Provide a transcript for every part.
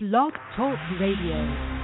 Blog Talk Radio.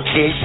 Así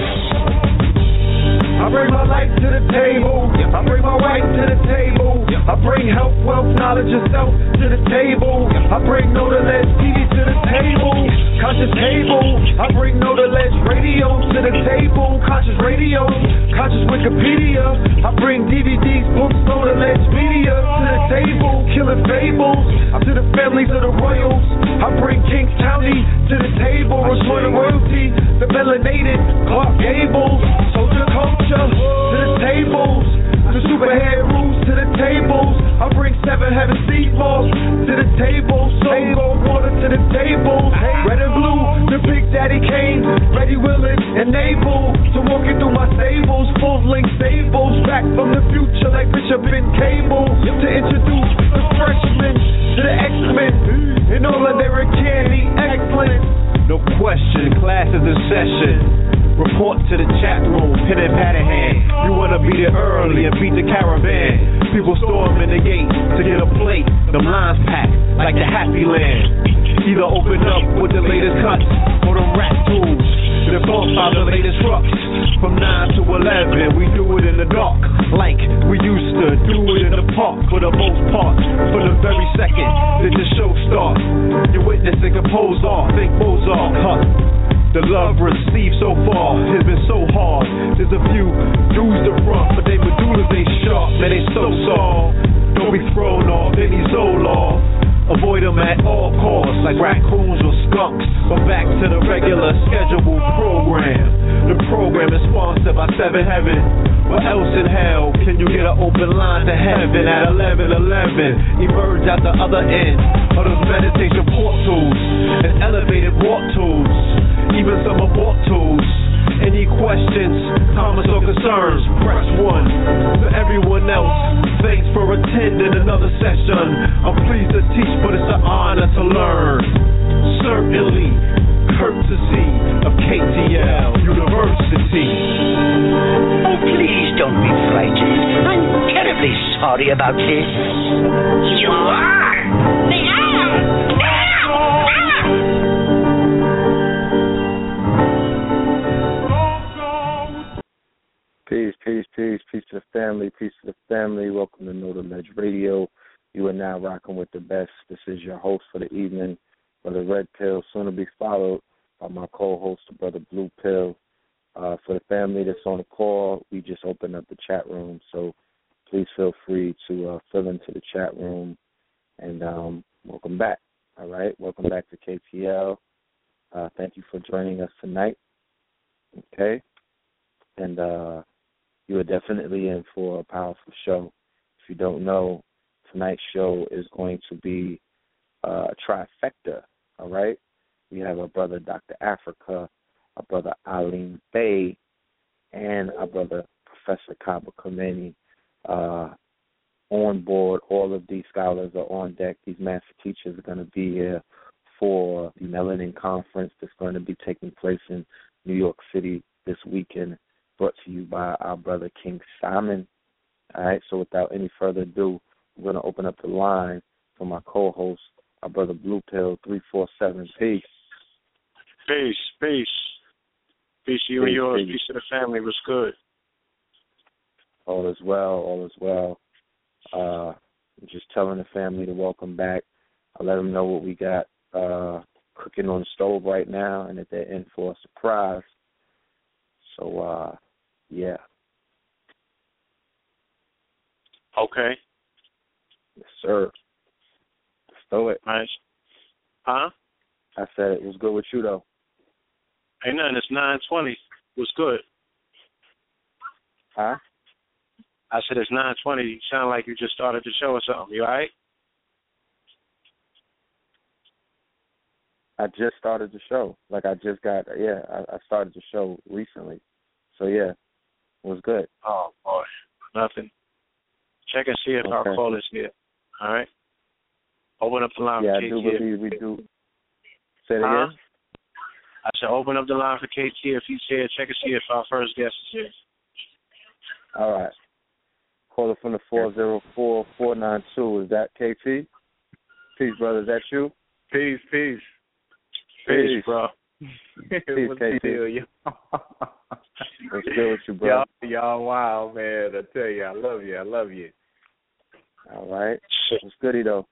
dark, like we used to do it in the park for the most part. For the very second that the show starts, you're witnessing compose all, think Mozart, huh? The love received so far has been so hard. There's a few dudes to run, but they medullas ain't sharp, man, they so soft. Don't be thrown off any Zoloft. Avoid them at all costs, like raccoons or skunks. But back to the regular scheduled program. The program is sponsored by Seven Heaven. What else in hell can you get an open line to heaven at 11 11? Emerge at the other end of those meditation portals and elevated walk tools, even some abort tools. Any questions, comments, or concerns, press one. For everyone else, thanks for attending another session. I'm pleased to teach, but it's an honor to learn. Certainly courtesy of KTL University. Oh, please don't be frightened. I'm terribly sorry about this. You are! They are! Peace, peace, peace, peace to the family, peace to the family. Welcome to Know Ledge Radio. You are now rocking with the best. This is your host for the evening, Brother Red Pill, soon to be followed by my co-host, Brother Blue Pill. Uh, for the family that's on the call, we just opened up the chat room, so please feel free to uh, fill into the chat room, and um, welcome back. All right, welcome back to KTL. Uh, thank you for joining us tonight. Okay, and uh, you are definitely in for a powerful show. If you don't know, tonight's show is going to be uh, a trifecta. All right, we have our brother Dr. Afrika, our brother Alim Bey, and our brother Professor Kaba Kamene uh, on board. All of these scholars are on deck. These master teachers are going to be here for the Melanin Conference that's going to be taking place in New York City this weekend, brought to you by our brother King Simon. All right, so without any further ado, we're going to open up the line for my co host, our brother Blue Pill 347. Peace. Peace, peace. Peace to you Peace, and yours. peace. Peace to the family. What's good? All is well, all is well. Uh, just telling the family to welcome back. I let them know what we got uh, cooking on the stove right now, and that they're in for a surprise. So, uh, yeah, Okay. yes, sir. Throw it. Nice. Huh? I said it was good with you though. Ain't nothing. It's nine twenty. What's good? Huh? I said it's nine twenty. You sound like you just started the show or something. You all right? I just started the show. Like I just got yeah, I, I started the show recently. So yeah, it was good. Oh boy, nothing. Check and see if our Okay. call is here. All right. Open up the line Yeah, I do KT. believe we do. Say it Huh? again. I said open up the line for KT if he's here. Check and see if our first guest is here. All right. Caller from the four zero four four nine two. Is that KT? Peace, brother. Is that you? Peace, peace. Peace, bro. What's KT. deal, yo? What's good with you, bro? Y'all, y'all wild, man. I tell you, I love you. I love you. All right. What's goody though?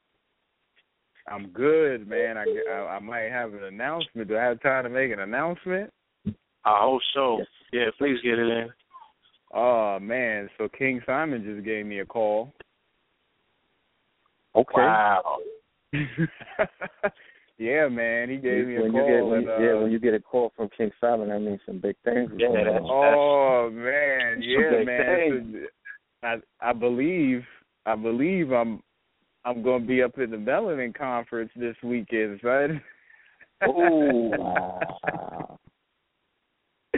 I'm good, man. I, I, I might have an announcement. Do I have time to make an announcement? I hope so. Yeah, please get it in. Oh, man. So King Simon just gave me a call. Okay. Wow. yeah, man. He gave me a when call. you get when and, you, uh, yeah when you get a call from King Simon, that means some big things. Yeah, going that's- on. Oh man, yeah, man. So, I I believe I believe I'm I'm gonna be up at the Melanin conference this weekend, son. Ooh, wow.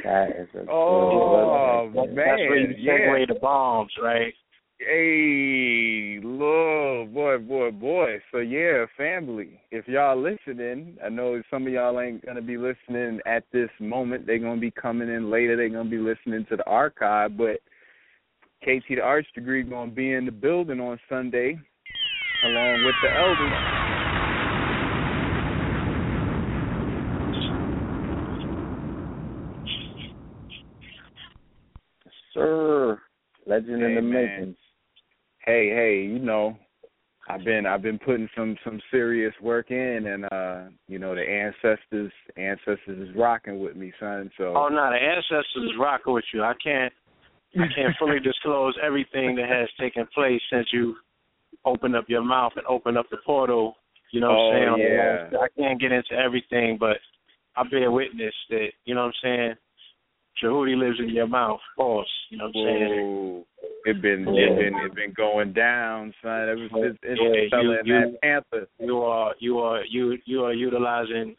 That is a Oh, good man, That's where you yeah. segue the bombs, right? Hey, Lord, boy, boy, boy. So yeah, family. If y'all listening, I know some of y'all ain't gonna be listening at this moment. They're gonna be coming in later. They're gonna be listening to the archive. But KT the Arts Degree gonna be in the building on Sunday, along with the elders. Sir, legend in the man. making. Hey, hey, you know, I've been I've been putting some some serious work in, and uh, you know, the ancestors ancestors is rocking with me, son. So Oh no, the ancestors is rocking with you. I can't I can't fully disclose everything that has taken place since you opened up your mouth and open up the portal. You know what Oh, I'm saying? yeah. I can't get into everything, but I bear witness that, you know what I'm saying, Djehuti lives in your mouth, boss. You know what I'm saying? Whoa. It been it been it been going down, son. Ever since Yeah, Interstellar you- you- that Panther. You are you are you you are utilizing,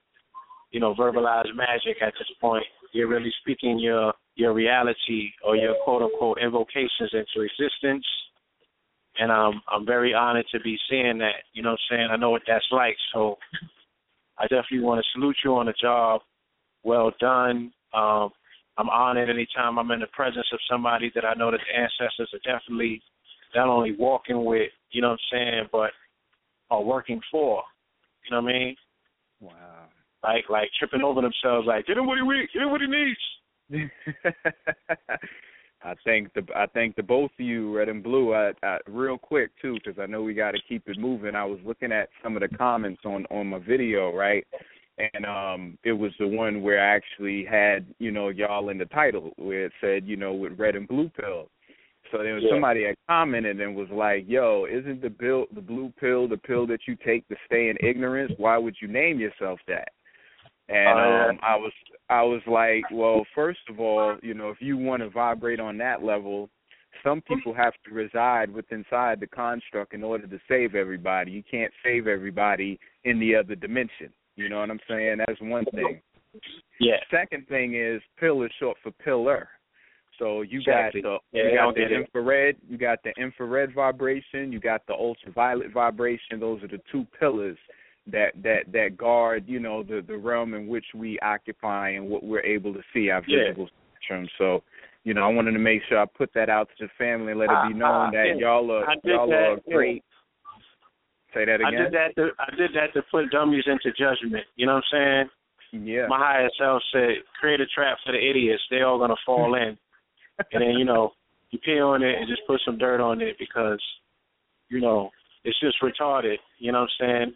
you know, verbalized magic at this point. You're really speaking your your reality or your quote unquote invocations into existence. And I'm I'm very honored to be seeing that. You know what I'm saying? I know what that's like. So I definitely want to salute you on the job. Well done. Um I'm honored anytime I'm in the presence of somebody that I know that the ancestors are definitely not only walking with, you know what I'm saying, but are working for. You know what I mean? Wow. Like like tripping over themselves, like get him what he needs, get him what he needs. I thank the I thank the both of you, Red and Blue. I, I real quick too, because I know we got to keep it moving. I was looking at some of the comments on on my video, right? And um it was the one where I actually had you know y'all in the title where it said you know with red and blue pill. So then Yeah. somebody had commented and was like, "Yo, isn't the bill the blue pill the pill that you take to stay in ignorance? Why would you name yourself that?" And Oh, um I was I was like, well, first of all, you know, if you want to vibrate on that level, some people have to reside with inside the construct in order to save everybody. You can't save everybody in the other dimension. You know what I'm saying? That's one thing. Yeah. Second thing is pill is short for pillar. So you Exactly. got the Yeah, you they got the infrared, you got the infrared vibration, you got the ultraviolet vibration. Those are the two pillars that that that guard, you know, the the realm in which we occupy and what we're able to see our Yeah. visible spectrum. So, you know, I wanted to make sure I put that out to the family and let it be I- known I- that yeah. y'all are y'all that, are yeah. great. Say that again. I did that to I did that to put dummies into judgment. You know what I'm saying? Yeah. My higher self said, create a trap for the idiots. they're all gonna fall in. and then, you know, you pee on it and just put some dirt on it because, you know, it's just retarded. You know what I'm saying?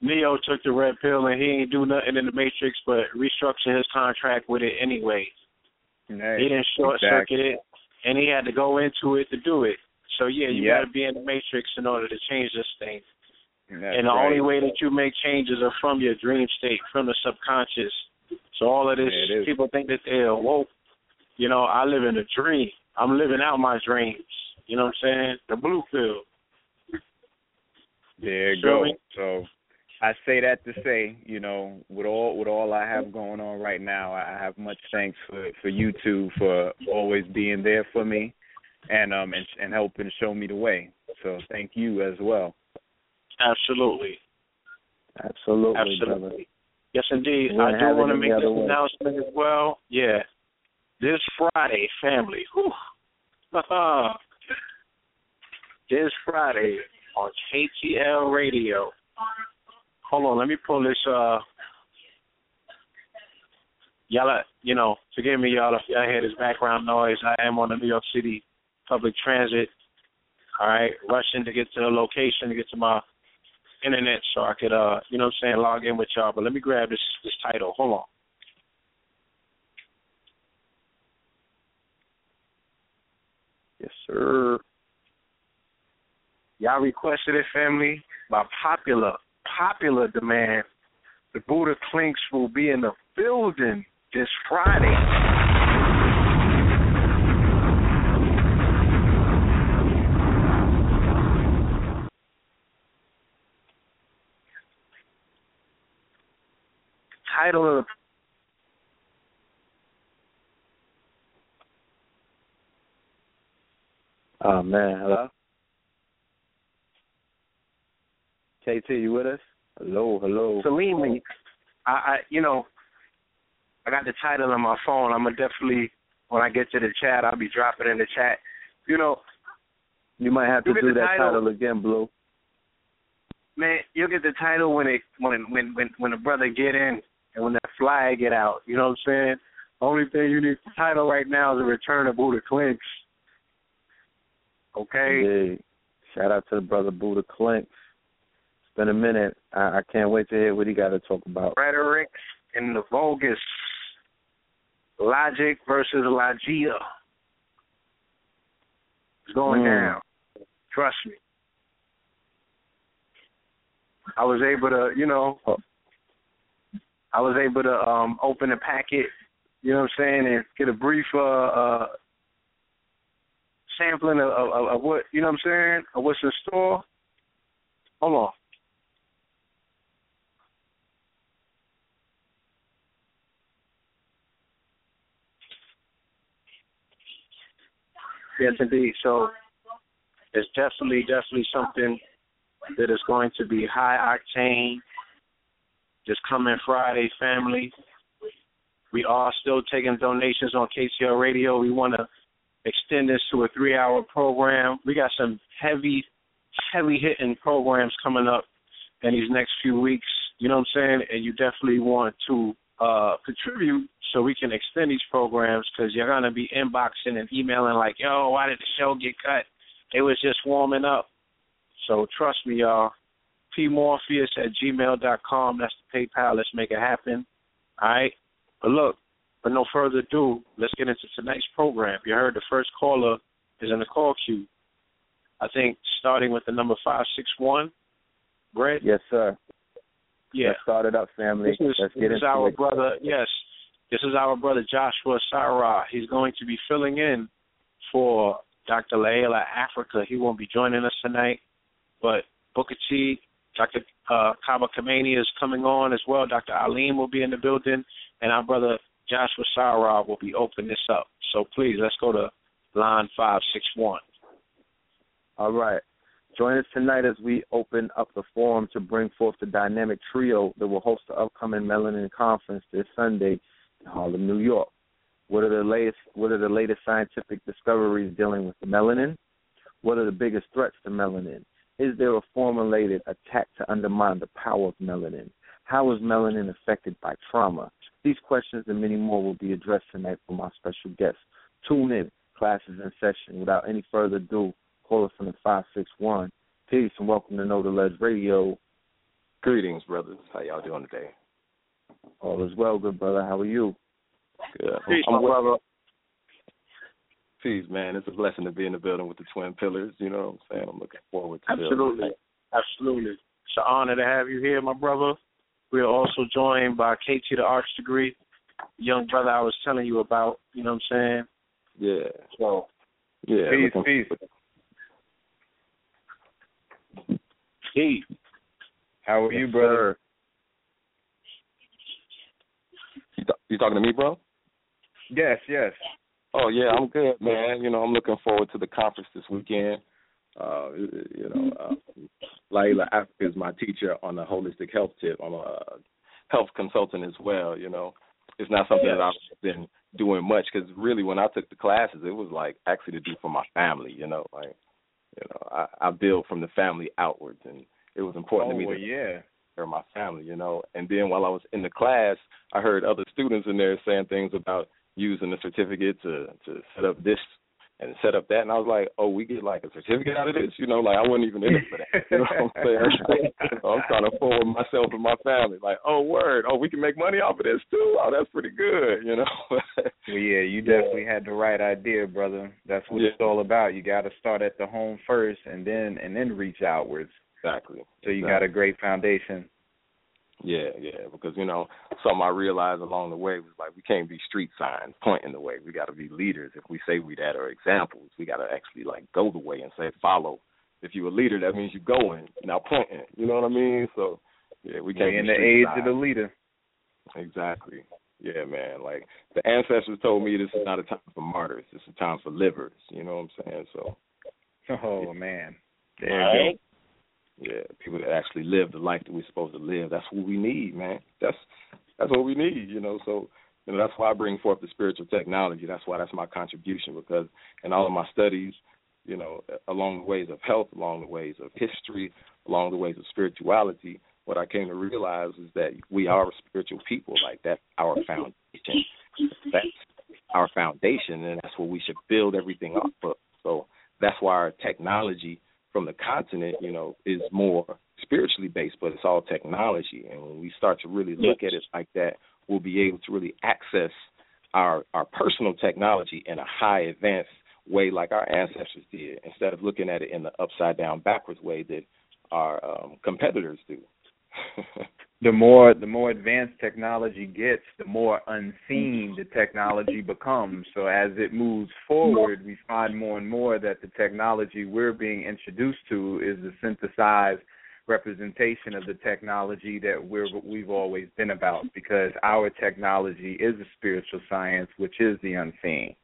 Neo took the red pill and he ain't do nothing in the Matrix but restructure his contract with it anyway. Hey, He didn't short circuit exactly. it and he had to go into it to do it. So yeah, you Yeah. gotta be in the matrix in order to change this thing. That's and the right. only way that you make changes are from your dream state, from the subconscious. So all of this, Yeah, people think that they're woke. You know, I live in a dream. I'm living out my dreams. You know what I'm saying? The blue pill. There you Feel go. So I say that to say, you know, with all with all I have going on right now, I have much thanks for for you two for always being there for me, and um and and helping show me the way. So thank you as well. Absolutely. Absolutely, brother. Absolutely. Yes, indeed. Wouldn't I do want to make this way. announcement as well. Yeah. This Friday, family. Whew. this Friday on KTL Radio. Hold on, let me pull this. uh Y'all, you know, forgive me, y'all, if y'all hear this background noise. I am on the New York City public transit. All right, rushing to get to the location to get to my internet so I could uh you know what I'm saying log in with y'all. But let me grab this this title. Hold on. Yes, sir. Y'all requested it, family, by popular popular demand. The Buddha Clinks will be in the building this Friday. Title of the Oh man, hello. KT, you with us? Hello, hello. Salim I, I you know, I got the title on my phone. I'm gonna definitely when I get to the chat, I'll be dropping in the chat. You know, You might have to do that title. title again, Blue. man, you'll get the title when it when when when when the brother get in and when that flag get out. You know what I'm saying? Only thing you need the title right now is the return of Buddha Clinks. Okay. Yeah. Shout out to the brother Buddha Clinks. Been a minute. I, I can't wait to hear what he got to talk about. Rhetoric and the Vulgus. Logic versus Logia. It's going Mm. down. Trust me. I was able to, you know. I was able to um open a packet, you know what I'm saying, and get a brief uh uh sampling of, of, of what you know what I'm saying, of what's in store. Hold on. Yes, indeed. So it's definitely, definitely something that is going to be high octane. This coming Friday, family. We are still taking donations on KTL Radio. We want to extend this to a three-hour program. We got some heavy, heavy hitting programs coming up in these next few weeks. You know what I'm saying? And you definitely want to uh, contribute so we can extend these programs because you're gonna be inboxing and emailing like, "Yo, why did the show get cut?" It was just warming up. So trust me, y'all. pmorpheus at gmail dot com. That's the PayPal. Let's make it happen. All right. But look, for no further ado, let's get into tonight's program. You heard the first caller is in the call queue. I think starting with the number five six one. Brett. Yes, sir. Yeah. Let's start it up, family. This is, Let's this get is our it. brother. Yes, this is our brother Joshua Sarah. He's going to be filling in for Dr. Llaila Afrika. He won't be joining us tonight, but Booker T, Dr. Uh, Kaba Kamene is coming on as well. Dr. Alim will be in the building, and our brother Joshua Sarah will be opening this up. So please, let's go to line five six one. All right. Join us tonight as we open up the forum to bring forth the dynamic trio that will host the upcoming Melanin Conference this Sunday in Harlem, New York. What are the latest what are the latest scientific discoveries dealing with melanin? What are the biggest threats to melanin? Is there a formulated attack to undermine the power of melanin? How is melanin affected by trauma? These questions and many more will be addressed tonight from our special guests. Tune in, classes in session. Without any further ado, call us from the 561. Peace and welcome to Know the Ledge Radio. Greetings, brothers. How y'all doing today? All is well, good brother. How are you? Good. Peace, I'm my brother. Peace, man. It's a blessing to be in the building with the twin pillars. You know what I'm saying? I'm looking forward to it. Absolutely. building. Absolutely. It's an honor to have you here, my brother. We are also joined by KT the Arts degree, young brother I was telling you about, you know what I'm saying? Yeah. So Yeah. Peace, looking- peace. He How are you, brother? You, th- you talking to me, bro? Yes, yes. Oh yeah, I'm good, man. You know, I'm looking forward to the conference this weekend. Uh, you know, uh, Llaila Afrika is my teacher on the holistic health tip. I'm a health consultant as well. You know, it's not something that I've been doing much because really, when I took the classes, it was like actually to do for my family. You know, like you know, I, I build from the family outwards, and it was important Oh, to me well, to yeah. or my family, you know. And then while I was in the class, I heard other students in there saying things about using the certificate to to set up this and set up that, and I was like, oh, we get like a certificate out of this, you know, like I wasn't even in it for that. You know what I'm saying? I'm trying to forward myself and my family, like, oh, word, oh, we can make money off of this too. Oh, that's pretty good, you know. Well, yeah, you definitely had the right idea, brother. That's what Yeah. it's all about. You got to start at the home first, and then and then reach outwards. exactly. So you Exactly. got a great foundation. Yeah, yeah, because you know something I realized along the way was like we can't be street signs pointing the way. We got to be leaders. If we say we that are examples, we got to actually like go the way and say follow. If you're a leader, that means you're going, not pointing. You know what I mean? So yeah, we can't. We're in be the street age signs. of the leader. Exactly. Yeah, man. Like the ancestors told me, this is not a time for martyrs. This is a time for livers. You know what I'm saying? So Oh man, there you right. Yeah, people that actually live the life that we're supposed to live. That's what we need, man. That's that's what we need, you know. So you know, that's why I bring forth the spiritual technology. That's why that's my contribution because in all of my studies, you know, along the ways of health, along the ways of history, along the ways of spirituality, what I came to realize is that we are spiritual people. Like that's our foundation. That's our foundation, and that's what we should build everything off of. So that's why our technology from the continent, you know, is more spiritually based, but it's all technology. And when we start to really look at it like that, we'll be able to really access our our personal technology in a high advanced way like our ancestors did, instead of looking at it in the upside down backwards way that our um, competitors do. the more the more advanced technology gets, the more unseen the technology becomes. So as it moves forward, we find more and more that the technology we're being introduced to is the synthesized representation of the technology that we're we've always been about because our technology is a spiritual science which is the unseen.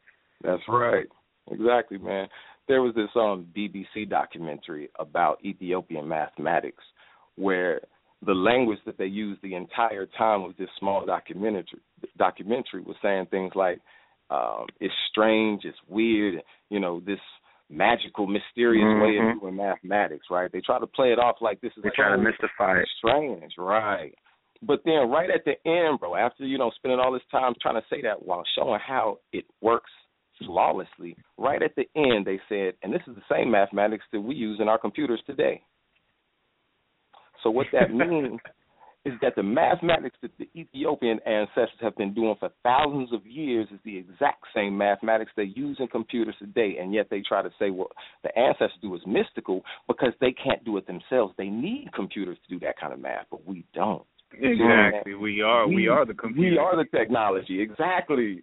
That's right. Exactly, man. There was this um BBC documentary about Ethiopian mathematics where the language that they used the entire time of this small documentary documentary was saying things like um it's strange, it's weird, you know, this magical, mysterious way of doing mathematics, right? They try to play it off like this is They try to so mystify it. strange, right? But then right at the end, bro, after you know spending all this time trying to say that while showing how it works flawlessly, right at the end they said, and this is the same mathematics that we use in our computers today. So what that means is that the mathematics that the Ethiopian ancestors have been doing for thousands of years is the exact same mathematics they use in computers today, and yet they try to say what the ancestors do is mystical because they can't do it themselves. They need computers to do that kind of math, but we don't. Exactly. We are we, we are the computer. We are the technology. Exactly.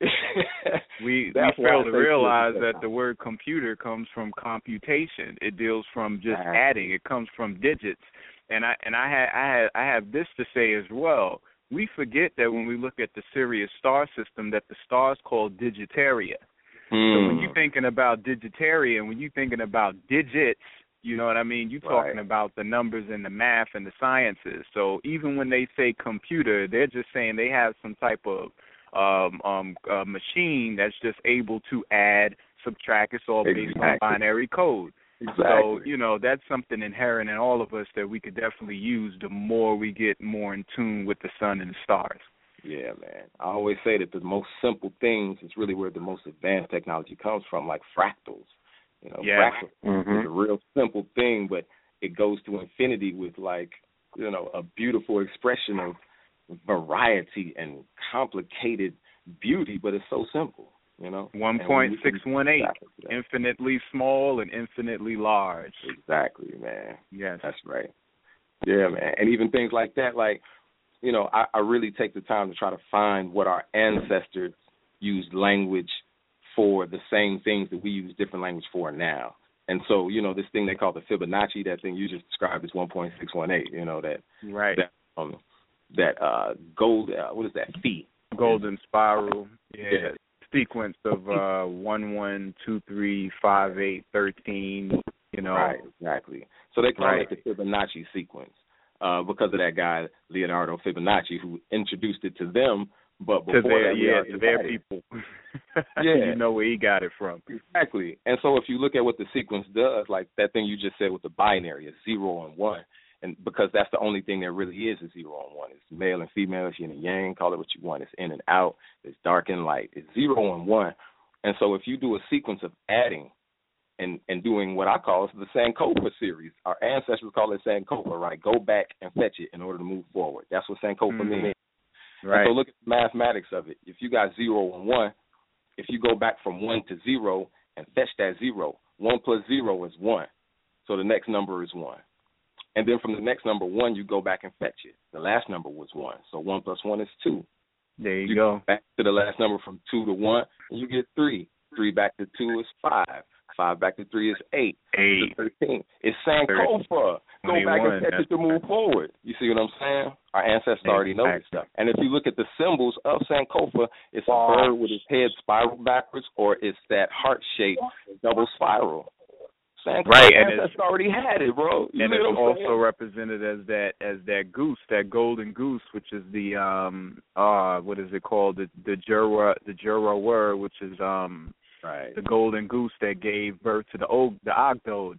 we we fail to realize that the word computer comes from computation. It deals from just exactly. adding. It comes from digits and I and I had I had I have this to say as well. We forget that when we look at the Sirius star system, that the star is called Digitaria. Mm. So when you're hmm. thinking about Digitaria, when you're thinking about digits, you know what I mean. You're talking right. about the numbers and the math and the sciences. So even when they say computer, they're just saying they have some type of um um uh, machine that's just able to add, subtract. It's all based exactly. on binary code. Exactly. So, you know, that's something inherent in all of us that we could definitely use the more we get more in tune with the sun and the stars. Yeah, man. I always say that the most simple things is really where the most advanced technology comes from, like fractals. You know, yeah. fractals mm-hmm. is a real simple thing, but it goes to infinity with like, you know, a beautiful expression of variety and complicated beauty, but it's so simple. You know, one point six one eight, infinitely small and infinitely large. Exactly, man. Yes, that's right. Yeah, man, and even things like that, like you know, I, I really take the time to try to find what our ancestors used language for the same things that we use different language for now. And so, you know, this thing they call the Fibonacci, that thing you just described is 1.618. You know that right that um that uh gold uh, what is that phi golden spiral yeah, yeah sequence of uh one one two three five eight thirteen. You know, right? Exactly. So they call right. it the Fibonacci sequence uh, because of that guy Leonardo Fibonacci who introduced it to them. But before to their, that, yeah, to their people. yeah, you know where he got it from. Exactly. And so if you look at what the sequence does, like that thing you just said with the binary, a zero and one, and because that's the only thing there really is a zero and one. It's male and female, it's yin and yang, call it what you want. It's in and out, it's dark and light. It's zero and one. And so if you do a sequence of adding and and doing what I call the Sankofa series, our ancestors call it Sankofa, right? Go back and fetch it in order to move forward. That's what Sankofa mm-hmm. means. Right. And so look at the mathematics of it. If you got zero and one, if you go back from one to zero and fetch that zero, one plus zero is one. So the next number is one. And then from the next number one, you go back and fetch it. The last number was one, so one plus one is two. There you, you go. Back to the last number from two to one, and you get three. Three back to two is five. Five back to three is eight. Eight. Thirteen. It's Sankofa. Go back and fetch it to move forward. You see what I'm saying? Our ancestors already know this stuff. And if you look at the symbols of Sankofa, it's a bird with its head spiral backwards, or it's that heart shaped double spiral. Sankofa right, and it's already had it, bro. You and it's also saying? represented as that as that goose, that golden goose, which is the um uh what is it called? The the Jura the Jura word, which is um right the golden goose that gave birth to the old the Ogdoad.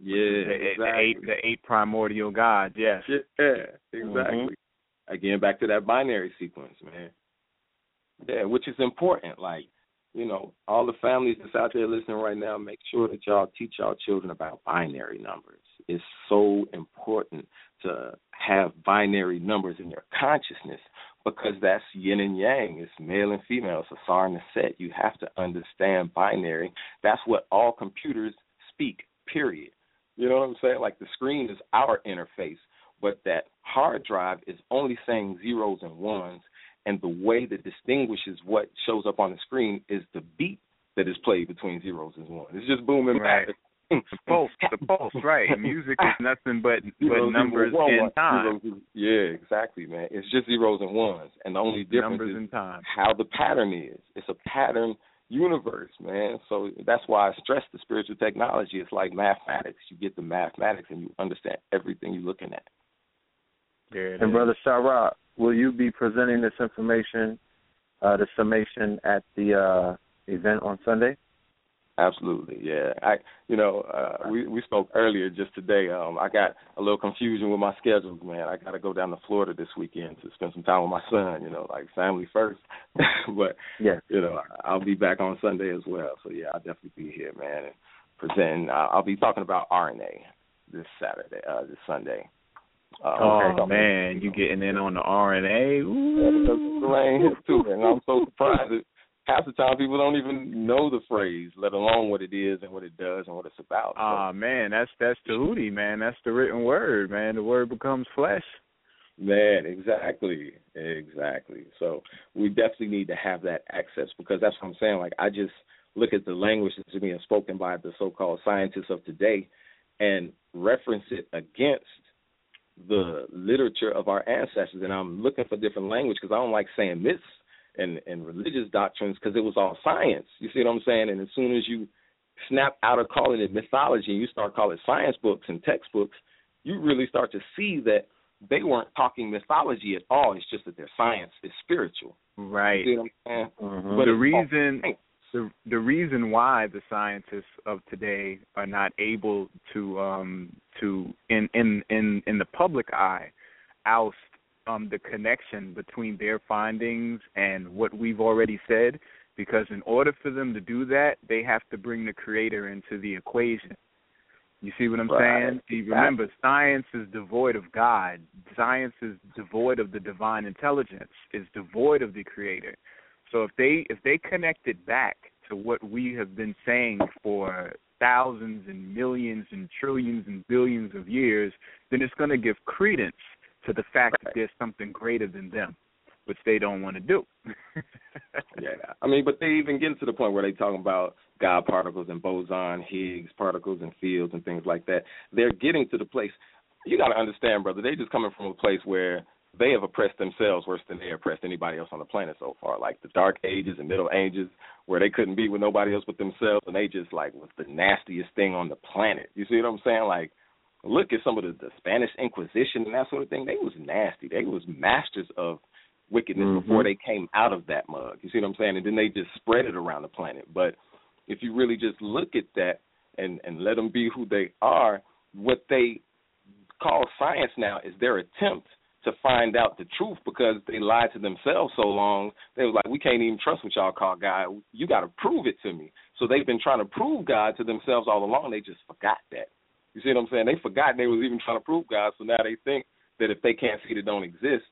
Yeah, the, exactly. the eight the eight primordial gods. Yes. Yeah, exactly. Mm-hmm. Again, back to that binary sequence, man. Yeah, which is important. Like you know, all the families that's out there listening right now, make sure that y'all teach y'all children about binary numbers. It's so important to have binary numbers in your consciousness because that's yin and yang. It's male and female. It's a sar and a set. You have to understand binary. That's what all computers speak, period. You know what I'm saying? Like the screen is our interface, but that hard drive is only saying zeros and ones and the way that distinguishes what shows up on the screen is the beat that is played between zeros and ones. It's just booming right. back. the pulse, the pulse, right? Music is nothing but but numbers and time. Zeros, yeah, exactly, man. It's just zeros and ones, and the only difference numbers is how the pattern is. It's a pattern universe, man. So that's why I stress the spiritual technology. It's like mathematics. You get the mathematics, and you understand everything you're looking at. There and is. brother Sharad, will you be presenting this information, uh, the summation at the uh, event on Sunday? Absolutely, yeah. I, you know, uh, we we spoke earlier just today. Um, I got a little confusion with my schedule, man. I got to go down to Florida this weekend to spend some time with my son. You know, like family first. but yeah, you know, I'll be back on Sunday as well. So yeah, I'll definitely be here, man, and presenting. Uh, I'll be talking about RNA this Saturday, uh, this Sunday. Oh man, you getting in on the RNA? Ooh. Yeah, too, and I'm so surprised that half the time people don't even know the phrase, let alone what it is and what it does and what it's about. Ah so. man, that's that's the hootie, man. That's the written word, man. The word becomes flesh. Man, exactly, exactly. So we definitely need to have that access because that's what I'm saying. Like I just look at the language that's being spoken by the so-called scientists of today and reference it against the literature of our ancestors. And I'm looking for different language because I don't like saying myths and and religious doctrines because it was all science. You see what I'm saying? And as soon as you snap out of calling it mythology and you start calling it science books and textbooks, you really start to see that they weren't talking mythology at all. It's just that their science is spiritual. Right. You see what I'm saying? Mm-hmm. But the reason the the reason why the scientists of today are not able to um to in in in in the public eye oust um, the connection between their findings and what we've already said, because in order for them to do that, they have to bring the creator into the equation. You see what I'm right. saying? See, remember, science is devoid of God. Science is devoid of the divine intelligence. Is devoid of the creator. So if they if they connect it back to what we have been saying for thousands and millions and trillions and billions of years, then it's going to give credence to the fact right. that there's something greater than them, which they don't want to do. yeah, I mean, but they even get to the point where they talking about God particles and boson, Higgs particles and fields and things like that. They're getting to the place. You got to understand, brother. They just coming from a place where they have oppressed themselves worse than they oppressed anybody else on the planet so far. Like the Dark Ages and Middle Ages, where they couldn't be with nobody else but themselves, and they just like was the nastiest thing on the planet. You see what I'm saying? Like look at some of the, the Spanish Inquisition and that sort of thing. They was nasty. They was masters of wickedness mm-hmm. before they came out of that mug. You see what I'm saying? And then they just spread it around the planet. But if you really just look at that and and let them be who they are, what they call science now is their attempt to find out the truth because they lied to themselves so long. They was like, we can't even trust what y'all call God. You got to prove it to me. So they've been trying to prove God to themselves all along. They just forgot that. You see what I'm saying? They forgot they was even trying to prove God, so now they think that if they can't see it, it don't exist.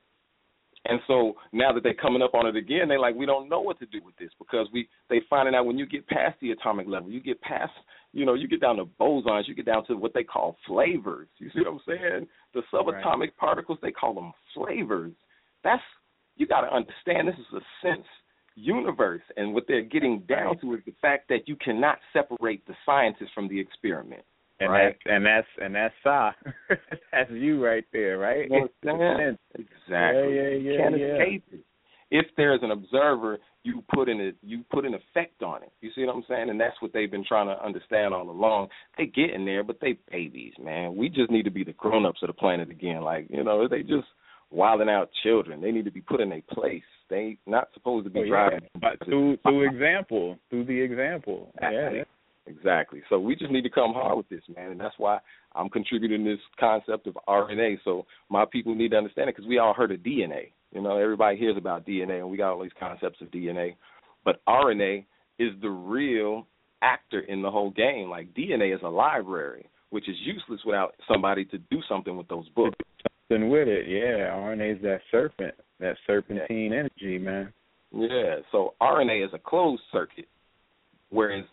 And so now that they're coming up on it again, they're like we don't know what to do with this because we they finding out when you get past the atomic level, you get past you know you get down to bosons, you get down to what they call flavors. You see what I'm saying? The subatomic right. particles they call them flavors. That's you got to understand. This is a sense universe, and what they're getting down to is the fact that you cannot separate the scientists from the experiment. And right. that's and that's and that's Sa. that's you right there, right? exactly. Yeah, yeah, yeah. Can't yeah. escape it. If there's an observer, you put in a you put an effect on it. You see what I'm saying? And that's what they've been trying to understand all along. They get in there, but they babies, man. We just need to be the grown ups of the planet again. Like, you know, they just wilding out children. They need to be put in a place. They not supposed to be oh, driving. Yeah. But through through example. Through the example. Yeah. Exactly. So we just need to come hard with this, man, and that's why I'm contributing this concept of RNA. So my people need to understand it because we all heard of DNA. You know, everybody hears about DNA, and we got all these concepts of DNA, but RNA is the real actor in the whole game. Like DNA is a library, which is useless without somebody to do something with those books. Something with it, yeah. RNA is that serpent, that serpentine yeah. energy, man. Yeah. So RNA is a closed circuit, whereas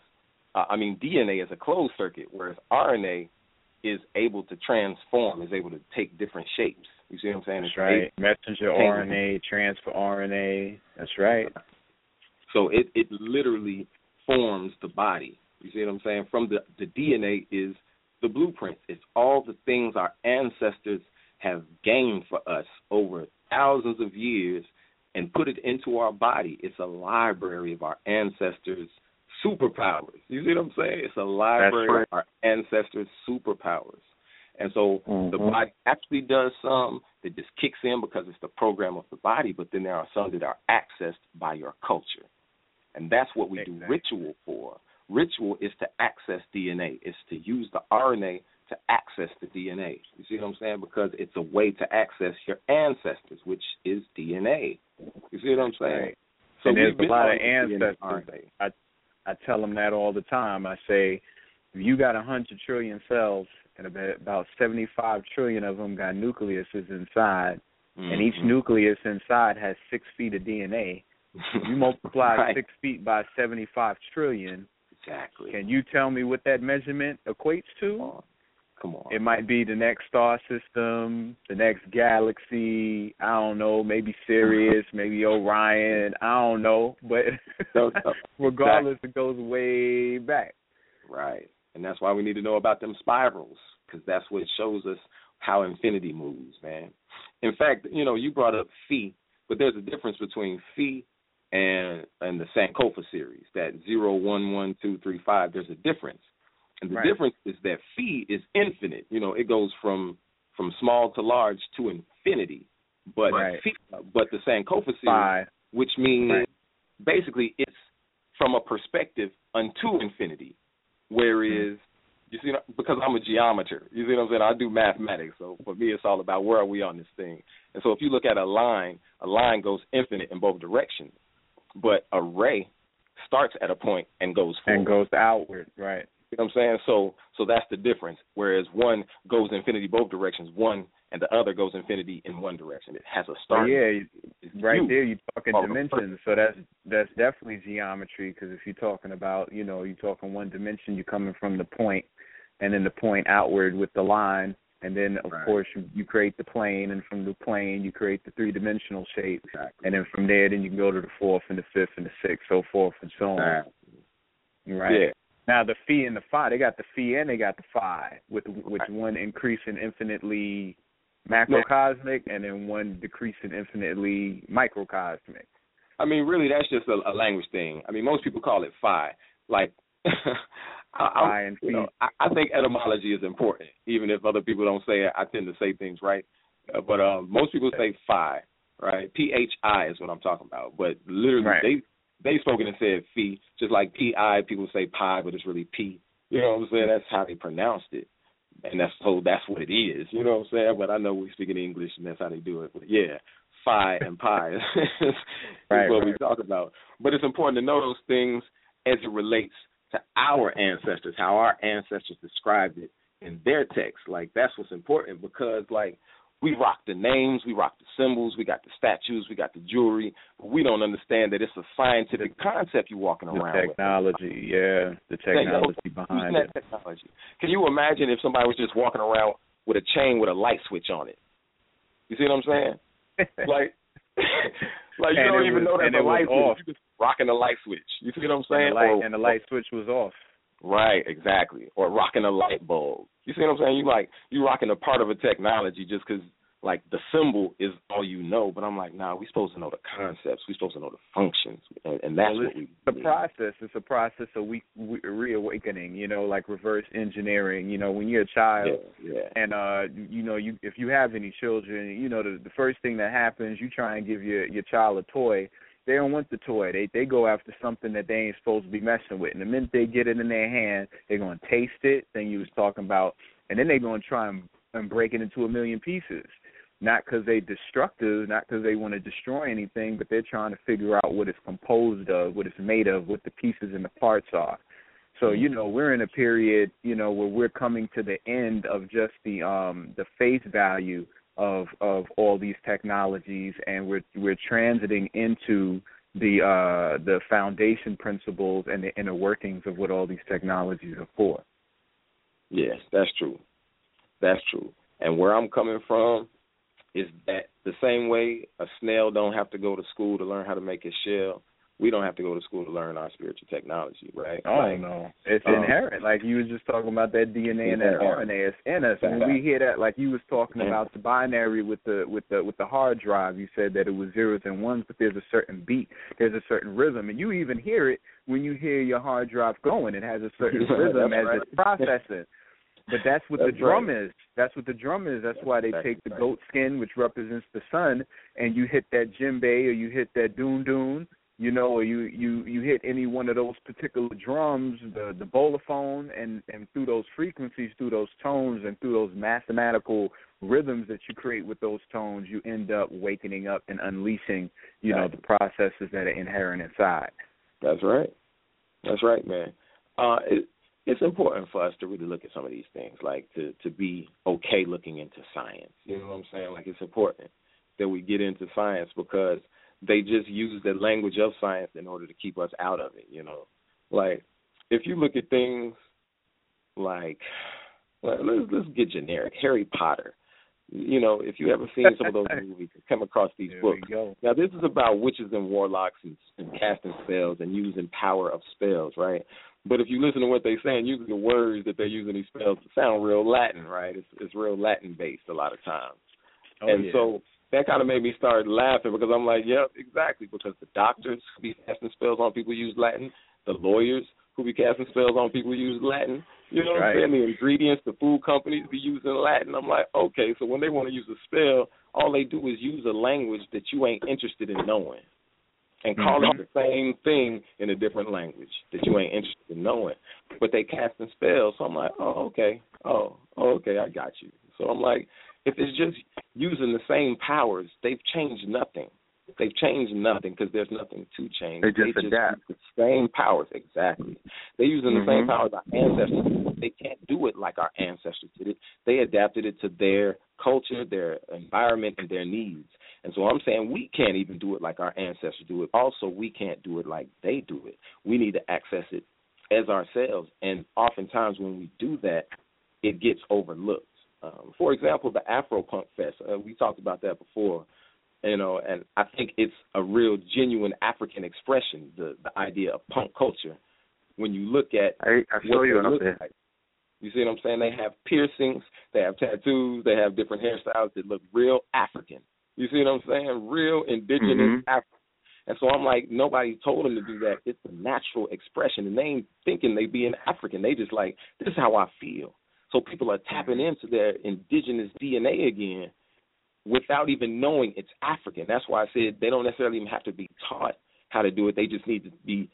uh, I mean, DNA is a closed circuit, whereas RNA is able to transform, is able to take different shapes. You see what I'm saying? That's right. Messenger RNA, transfer RNA. That's right. So it it literally forms the body. You see what I'm saying? From the the DNA is the blueprint. It's all the things our ancestors have gained for us over thousands of years and put it into our body. It's a library of our ancestors' superpowers. You see what I'm saying? It's a library right. of our ancestors' superpowers. And so mm-hmm. the body actually does some that just kicks in because it's the program of the body, but then there are some that are accessed by your culture. And that's what we exactly. do ritual for. Ritual is to access DNA. It's to use the RNA to access the DNA. You see what I'm saying? Because it's a way to access your ancestors, which is DNA. You see what I'm saying? Right. So and there's a lot of ancestors. I I tell them that all the time. I say, if you got a hundred trillion cells, and about about 75 trillion of them got nucleuses inside, and each Mhm. nucleus inside has six feet of DNA. You multiply Right. six feet by 75 trillion, Exactly. can you tell me what that measurement equates Come to? on. Come on. It might be the next star system, the next galaxy. I don't know. Maybe Sirius, maybe Orion. I don't know. But regardless, it goes way back. Right. And that's why we need to know about them spirals because that's what shows us how infinity moves, man. In fact, you know, you brought up phi, but there's a difference between phi and and the Sankofa series, that zero one one two three five. There's a difference, and the Right. difference is that phi is infinite. You know, it goes from from small to large to infinity. But Right. phi, but the Sankofa series, Five. which means Right. basically it's from a perspective unto infinity. Whereas hmm. you see because I'm a geometer, you see what I'm saying? I do mathematics, so for me it's all about where are we on this thing. And so if you look at a line, a line goes infinite in both directions. But a ray starts at a point and goes forward. And goes outward, right? You know what I'm saying? So so that's the difference. Whereas one goes infinity both directions, one and the other goes infinity in one direction. It has a start. yeah, right there you're talking dimensions. So that's that's definitely geometry because if you're talking about, you know, you're talking one dimension, you're coming from the point, and then the point outward with the line, and then of Right. course you, you create the plane, and from the plane you create the three dimensional shape, Exactly. and then from there then you can go to the fourth and the fifth and the sixth, so forth and so on. Exactly. Right. Yeah. Now the phi and the phi, they got the phi and they got the phi, with which Right. one increasing infinitely macrocosmic and then one decreasing infinitely microcosmic. I mean, really, that's just a, a language thing. I mean, most people call it phi. Like, I, I, and you know. I, I think etymology is important, even if other people don't say it. I tend to say things right, uh, but um, most people say phi, right? P H I is what I'm talking about. But literally, Right. they they spoken and said phi, just like P I. People say pi, but it's really P. You know what I'm saying? That's how they pronounced it, and that's so that's what it is. You know what I'm saying? But I know we speak in English, and that's how they do it. But yeah, phi and pi is, Right, what we talk about. But it's important to know those things as it relates to our ancestors, how our ancestors described it in their text. Like that's what's important because like we rock the names, we rock the symbols, we got the statues, we got the jewelry, but we don't understand that it's a scientific concept you're walking The around with. technology, yeah, the technology behind Using it. technology. Can you imagine if somebody was just walking around with a chain with a light switch on it? You see what I'm saying? like like you And don't even was- know that the it was light off. switch. You just rocking a light switch. You see what I'm And saying? the light Or- and the light switch was off. Right, exactly. Or rocking a light bulb. You see what I'm saying? You like you rocking a part of a technology just 'cause like the symbol is all you know. But I'm like, nah, we supposed to know the concepts. We supposed to know the functions, and, and that's Well, what we. The process. It's a process of we, we reawakening. You know, like reverse engineering. You know, when you're a child, Yeah, yeah. and uh you know you if you have any children you know the the first thing that happens you try and give your your child a toy they don't want the toy. They they go after something that they ain't supposed to be messing with. And the minute they get it in their hand they're going to taste it thing you was talking about and then they're going to try and, and break it into a million pieces. Not because they destructive not because they want to destroy anything but they're trying to figure out what it's composed of what it's made of what the pieces and the parts are. So you know we're in a period you know where we're coming to the end of just the um the face value of of all these technologies and we're we're transiting into the uh the foundation principles and the inner workings of what all these technologies are for. Yes, that's true. That's true. And where I'm coming from is that the same way a snail don't have to go to school to learn how to make its shell, we don't have to go to school to learn our spiritual technology, right? Oh Like, no, it's um, inherent. Like you was just talking about that DNA and that Inherent. RNA. It's in us. And when we hear that, like you was talking Yeah. about the binary with the with the with the hard drive, you said that it was zeros and ones, but there's a certain beat, there's a certain rhythm, and you even hear it when you hear your hard drive going. It has a certain rhythm as right. it's processing. But that's what the drum right. is. That's what the drum is. That's why they That's take the right. goat skin, which represents the sun, and you hit that djembe or you hit that doon doon, you know, or you you you hit any one of those particular drums, the the bolophone, and and through those frequencies, through those tones, and through those mathematical rhythms that you create with those tones, you end up wakening up and unleashing, you right. know, the processes that are inherent inside. That's right. That's right, man. Uh, it, it's important for us to really look at some of these things, like to to be okay looking into science. You know what I'm saying? Like it's important that we get into science because they just use the language of science in order to keep us out of it. You know, like if you look at things like let's let's get generic. Harry Potter. You know, if you ever seen some of those movies, come across these there books. Now, this is about witches and warlocks and, and casting spells and using power of spells, right? But if you listen to what they're saying, using the words that they're using these spells sound real Latin, right? It's it's real Latin based a lot of times. Oh, and yeah. so that kind of made me start laughing because I'm like, yep, exactly. Because the doctors who be casting spells on people use Latin, the lawyers who be casting spells on people use Latin. You know what right. I'm saying? The ingredients, the food companies be using Latin. I'm like, okay, so when they want to use a spell, all they do is use a language that you ain't interested in knowing. And call mm-hmm. it the same thing in a different language that you ain't interested in knowing. But they casting spells, so I'm like, oh, okay. Oh, okay, I got you. So I'm like, if it's just using the same powers, they've changed nothing. They've changed nothing because there's nothing to change. They just they adapt. use the same powers, exactly. They're using the Mhm. same powers our ancestors. They can't do it like our ancestors did it. They adapted it to their culture, their environment, and their needs. And so I'm saying we can't even do it like our ancestors do it. Also, we can't do it like they do it. We need to access it as ourselves. And oftentimes when we do that, it gets overlooked. Um, for example, the Afro Punk Fest. Uh, we talked about that before, you know, and I think it's a real genuine African expression. The the idea of punk culture. When you look at I I what you what look like. You see what I'm saying? They have piercings, they have tattoos, they have different hairstyles that look real African. You see what I'm saying? Real indigenous Mhm. African. And so I'm like, nobody told them to do that. It's a natural expression, and they ain't thinking they being African. They just like, this is how I feel. So people are tapping into their indigenous DNA again without even knowing it's African. That's why I said they don't necessarily even have to be taught how to do it. They just need to be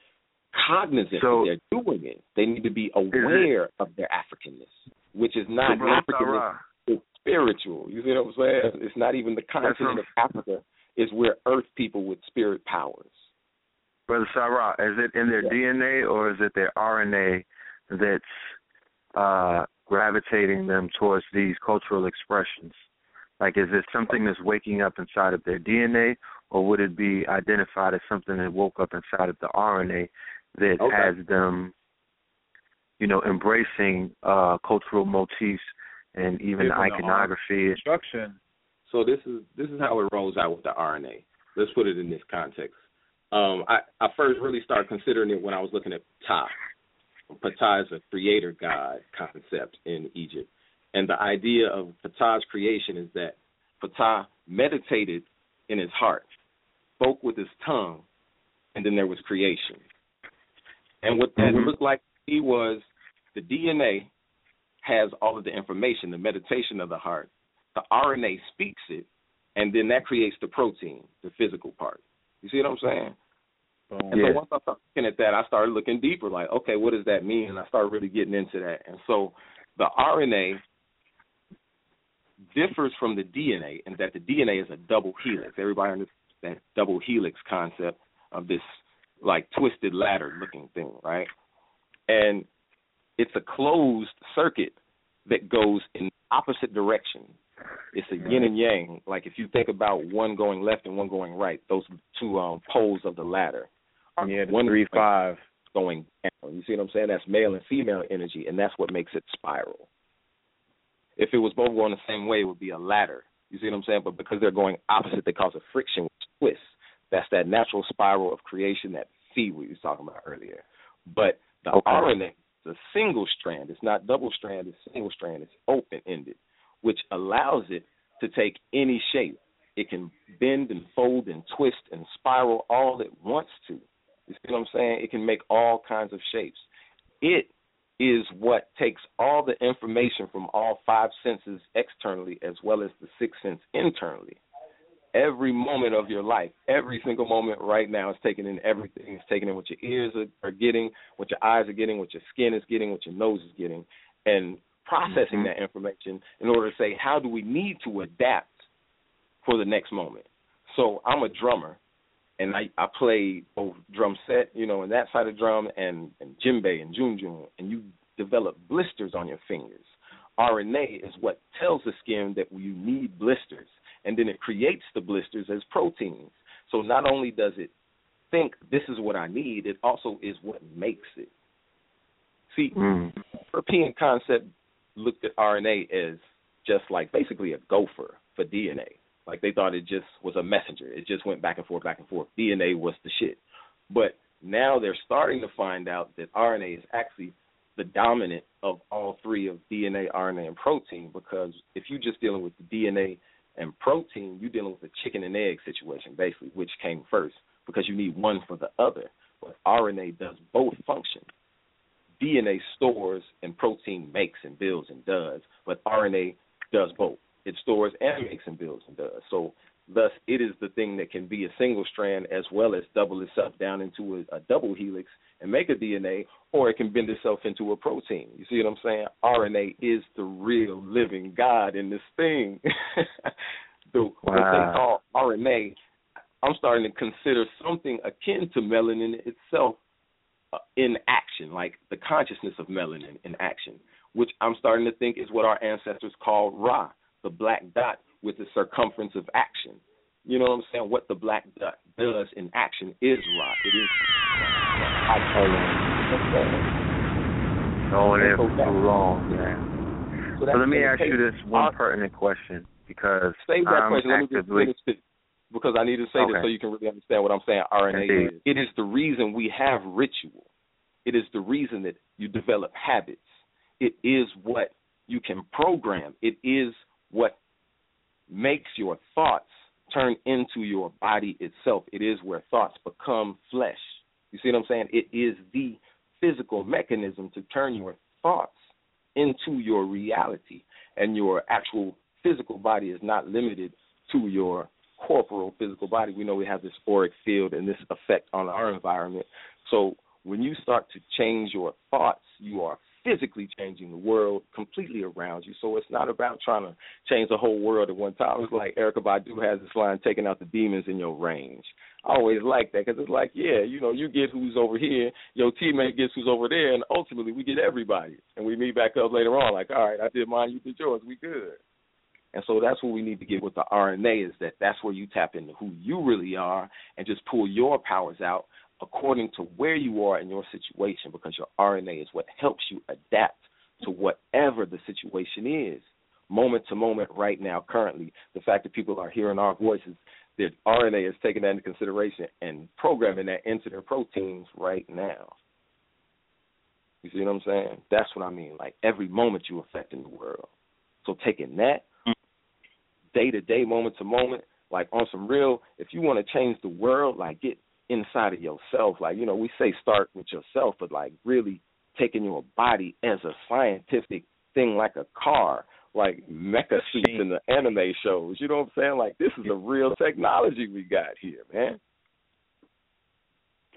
cognizant So- that they're doing it. They need to be aware of their Africanness, which is not So, Africanness. It's spiritual. You see what I'm saying? It's not even the continent of Africa. It's where Earth people with spirit powers. Brother Sarah, is it in their Yeah. DNA or is it their RNA that's uh, gravitating them towards these cultural expressions? Like, is it something that's waking up inside of their DNA, or would it be identified as something that woke up inside of the RNA that Okay. has them, you know, embracing uh, cultural motifs and even Given iconography? Instruction. So this is this is how it rolls out with the RNA. Let's put it in this context. Um, I, I first really started considering it when I was looking at Ptah. Ptah is a creator god concept in Egypt. And the idea of Ptah's creation is that Ptah meditated in his heart, spoke with his tongue, and then there was creation. And what that Mhm. looked like to me was the DNA has all of the information, the meditation of the heart. The RNA speaks it, and then that creates the protein, the physical part. You see what I'm saying? Boom. And Yeah. so once I started looking at that, I started looking deeper, like, okay, what does that mean? And I started really getting into that. And so the RNA differs from the DNA in that the DNA is a double helix. Everybody understands that double helix concept of this like twisted ladder looking thing, right? And it's a closed circuit that goes in opposite direction. It's a yin and yang. Like if you think about one going left and one going right, those two um, poles of the ladder. Yeah, one three five. going down. You see what I'm saying? That's male and female energy, and that's what makes it spiral. If it was both going the same way, it would be a ladder. You see what I'm saying? But because they're going opposite, they cause a friction, which twists. That's that natural spiral of creation that C we was talking about earlier. But the Okay. RNA is a single strand. It's not double strand. It's single strand. It's open ended, which allows it to take any shape. It can bend and fold and twist and spiral all it wants to. You see what I'm saying? It can make all kinds of shapes. It is what takes all the information from all five senses externally as well as the sixth sense internally every moment of your life, every single moment right now is taking in everything. It's taking in what your ears are, are getting, what your eyes are getting, what your skin is getting, what your nose is getting, and processing Mhm. that information in order to say how do we need to adapt for the next moment. So I'm a drummer, and I I play both drum set, you know, and that side of drum, and and djembe and junjun, and you develop blisters on your fingers. RNA is what tells the skin that you need blisters, and then it creates the blisters as proteins. So not only does it think this is what I need, it also is what makes it. See, Mm. European concept looked at RNA as just like basically a gopher for DNA. Like they thought it just was a messenger. It just went back and forth, back and forth. DNA was the shit. But now they're starting to find out that RNA is actually the dominant of all three of DNA, RNA, and protein because if you're just dealing with the DNA and protein, you're dealing with a chicken and egg situation, basically, which came first because you need one for the other. But RNA does both functions. DNA stores and protein makes and builds and does, but RNA does both. It stores and makes and builds and does. So thus it is the thing that can be a single strand as well as double itself down into a, a double helix and make a DNA, or it can bend itself into a protein. You see what I'm saying? RNA is the real living God in this thing. the what they Wow. call RNA, I'm starting to consider something akin to melanin itself uh, in action, like the consciousness of melanin in action, which I'm starting to think is what our ancestors called Ra, the black dot with the circumference of action. You know what I'm saying? What the black dot does in action is Ra. It is. Going in So for too long, man. So, So let me ask you this one pertinent question because Save that I'm question. Let me just finish this because I need to say this so you can really understand what I'm saying. RNA Indeed. is. It is the reason we have ritual. It is the reason that you develop habits. It is what you can program. It is what makes your thoughts turn into your body itself. It is where thoughts become flesh. You see what I'm saying? It is the physical mechanism to turn your thoughts into your reality. And your actual physical body is not limited to your corporal physical body. We know we have this auric field and this effect on our environment. So when you start to change your thoughts, you are physically changing the world completely around you. So it's not about trying to change the whole world at one time. It's like Erykah Badu has this line, taking out the demons in your range. I always like that because it's like, yeah, you know, you get who's over here, your teammate gets who's over there, and ultimately we get everybody. And we meet back up later on, like, all right, I did mine, you did yours, we good. And so that's what we need to get with the RNA is that that's where you tap into who you really are and just pull your powers out according to where you are in your situation because your RNA is what helps you adapt to whatever the situation is. Moment to moment, right now, currently, the fact that people are hearing our voices, that RNA is taking that into consideration and programming that into their proteins right now. You see what I'm saying? That's what I mean. Like every moment you affecting the world. So taking that day to day, moment to moment, like on some real, if you want to change the world, like get inside of yourself. Like, you know, we say start with yourself, but like really taking your body as a scientific thing like a car, like mecha suits in the anime shows. You know what I'm saying? Like this is a real technology we got here, man.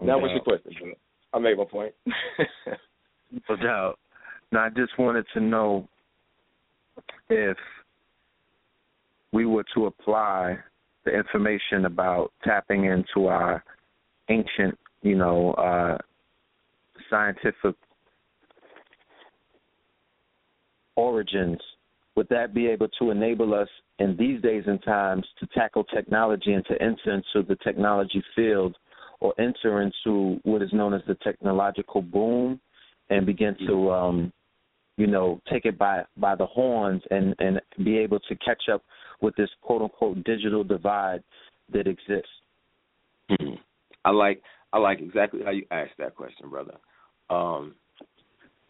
Now what's your question? I made my point. No doubt. Now, I just wanted to know if we were to apply the information about tapping into our ancient, you know, uh, scientific origins, would that be able to enable us in these days and times to tackle technology and to enter into the technology field or enter into what is known as the technological boom and begin to um you know take it by by the horns and and be able to catch up with this quote unquote digital divide that exists Mhm. I like I like exactly how you asked that question, brother. Um,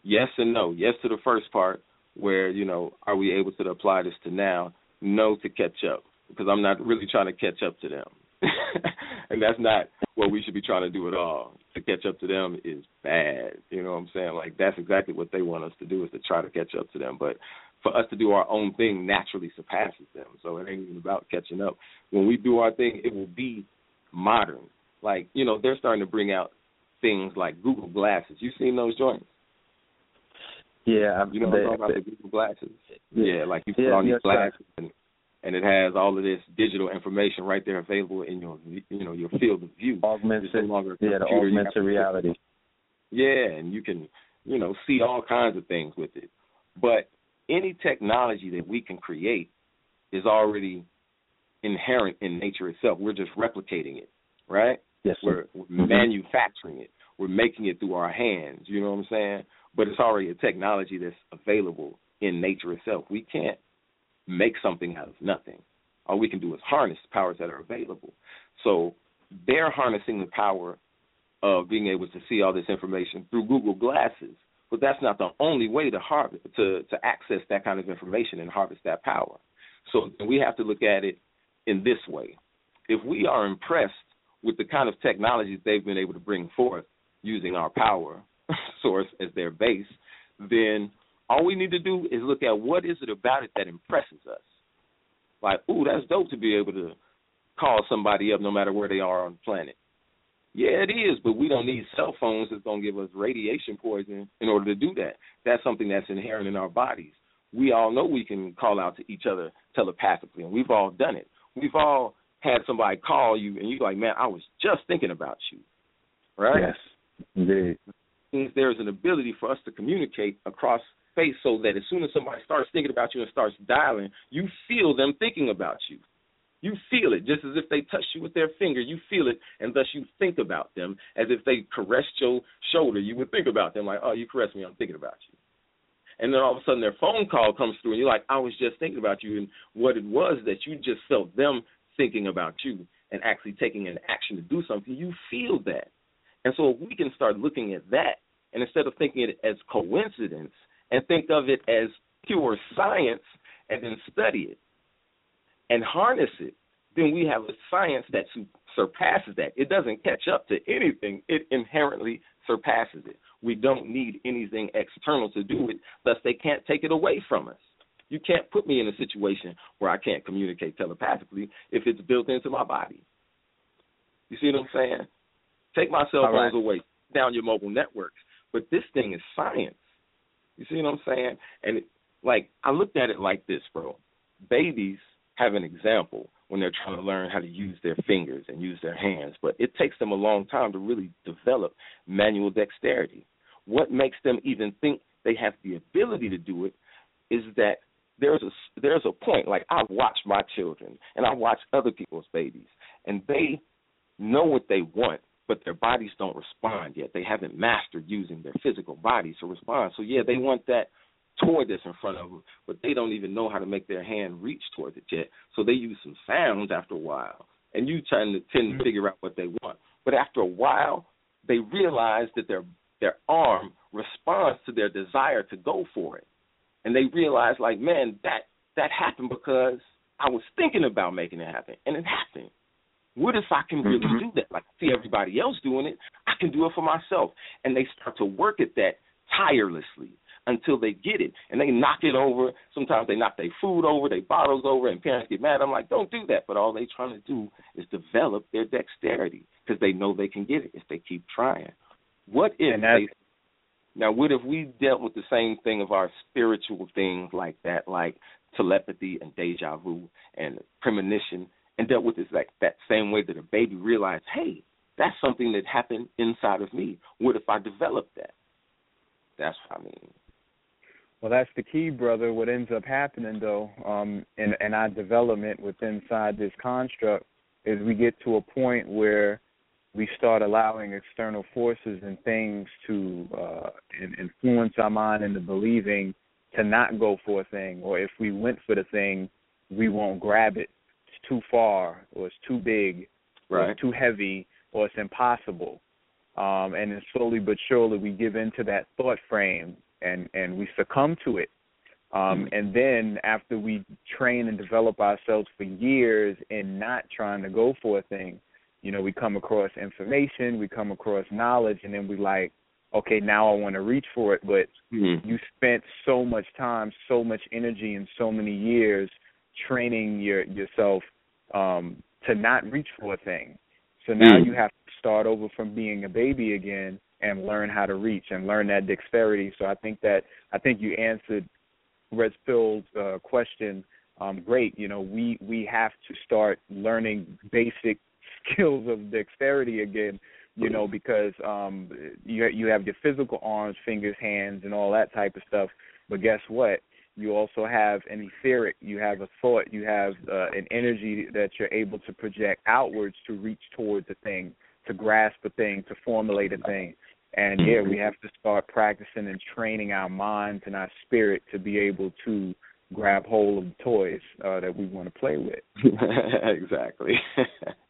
yes and no. Yes to the first part, where you know, are we able to apply this to now? No to catch up, because I'm not really trying to catch up to them. and that's not what we should be trying to do at all. To catch up to them is bad. You know what I'm saying? Like that's exactly what they want us to do is to try to catch up to them. But for us to do our own thing naturally surpasses them. So it ain't even about catching up. When we do our thing, it will be modern. Like, you know, they're starting to bring out things like Google Glasses. You've seen those joints? Yeah, I've, you know, they, I'm talking about the Google Glasses. Yeah, like you put yeah, on these yes, glasses and and it has all of this digital information right there available in your you know your field of view. Augmented, no longer yeah, the augmented reality. Yeah, and you can you know see all kinds of things with it. But any technology that we can create is already inherent in nature itself. We're just replicating it, right? Yes, we're, we're manufacturing it. We're making it through our hands. You know what I'm saying? But it's already a technology that's available in nature itself. We can't make something out of nothing. All we can do is harness the powers that are available. So they're harnessing the power of being able to see all this information through Google Glasses. But that's not the only way to harvest to to access that kind of information and harvest that power. So we have to look at it in this way. If we are impressed with the kind of technologies they've been able to bring forth using our power source as their base, then all we need to do is look at what is it about it that impresses us. Like, ooh, that's dope to be able to call somebody up no matter where they are on the planet. Yeah, it is, but we don't need cell phones that's going to give us radiation poison in order to do that. That's something that's inherent in our bodies. We all know we can call out to each other telepathically, and we've all done it. We've all had somebody call you, and you're like, man, I was just thinking about you. Right? Yes, indeed. Means there's an ability for us to communicate across space so that as soon as somebody starts thinking about you and starts dialing, you feel them thinking about you. You feel it just as if they touched you with their finger. You feel it, and thus you think about them as if they caressed your shoulder. You would think about them like, "Oh, you caressed me. I'm thinking about you." And then all of a sudden, their phone call comes through, and you're like, "I was just thinking about you." And what it was that you just felt them thinking about you and actually taking an action to do something. You feel that, and so we can start looking at that, and instead of thinking it as coincidence, and think of it as pure science, and then study it and harness it, then we have a science that surpasses that. It doesn't catch up to anything, it inherently surpasses it. We don't need anything external to do it, thus, they can't take it away from us. You can't put me in a situation where I can't communicate telepathically if it's built into my body. You see what I'm saying? Take my cell phones right. away, down your mobile networks. But this thing is science. You see what I'm saying? And it, like I looked at it like this, bro. Babies have an example when they're trying to learn how to use their fingers and use their hands, but it takes them a long time to really develop manual dexterity. What makes them even think they have the ability to do it is that there's a there's a point like I watch my children and I watch other people's babies and they know what they want but their bodies don't respond yet. They haven't mastered using their physical bodies to respond. So yeah, they want that toy that's in front of them, but they don't even know how to make their hand reach towards it yet. So they use some sounds after a while, and you trying to tend to mm-hmm. figure out what they want. But after a while, they realize that their their arm responds to their desire to go for it, and they realize like, man, that that happened because I was thinking about making it happen, and it happened. What if I can really mm-hmm. do that? Like I see everybody else doing it, I can do it for myself. And they start to work at that tirelessly until they get it. And they knock it over. Sometimes they knock their food over, their bottles over, and parents get mad. I'm like, don't do that. But all they're trying to do is develop their dexterity because they know they can get it if they keep trying. What if they now, what if we dealt with the same thing of our spiritual things like that, like telepathy and deja vu and premonition, and dealt with it like that same way that a baby realized, hey, that's something that happened inside of me. What if I developed that? That's what I mean. Well, that's the key, brother. What ends up happening, though, um, in, in our development within inside this construct, is we get to a point where we start allowing external forces and things to uh, influence our mind into believing to not go for a thing, or if we went for the thing, we won't grab it. It's too far, or it's too big, right. or it's too heavy, or it's impossible. Um, and then slowly but surely we give into that thought frame and and we succumb to it. Um, and then after we train and develop ourselves for years in not trying to go for a thing, you know, we come across information, we come across knowledge, and then we like, okay, now I want to reach for it. But Mm-hmm. you spent so much time, so much energy, and so many years training your yourself um, to not reach for a thing. So now Mm. you have to start over from being a baby again and learn how to reach and learn that dexterity. So I think that I think you answered Red Pill's uh, question um, great. You know, we we have to start learning basic skills of dexterity again. You know, because um, you you have your physical arms, fingers, hands, and all that type of stuff. But guess what? You also have an etheric. You have a thought. You have uh, an energy that you're able to project outwards to reach towards a thing, to grasp a thing, to formulate a thing. And yeah, we have to start practicing and training our minds and our spirit to be able to grab hold of the toys uh, that we want to play with. exactly.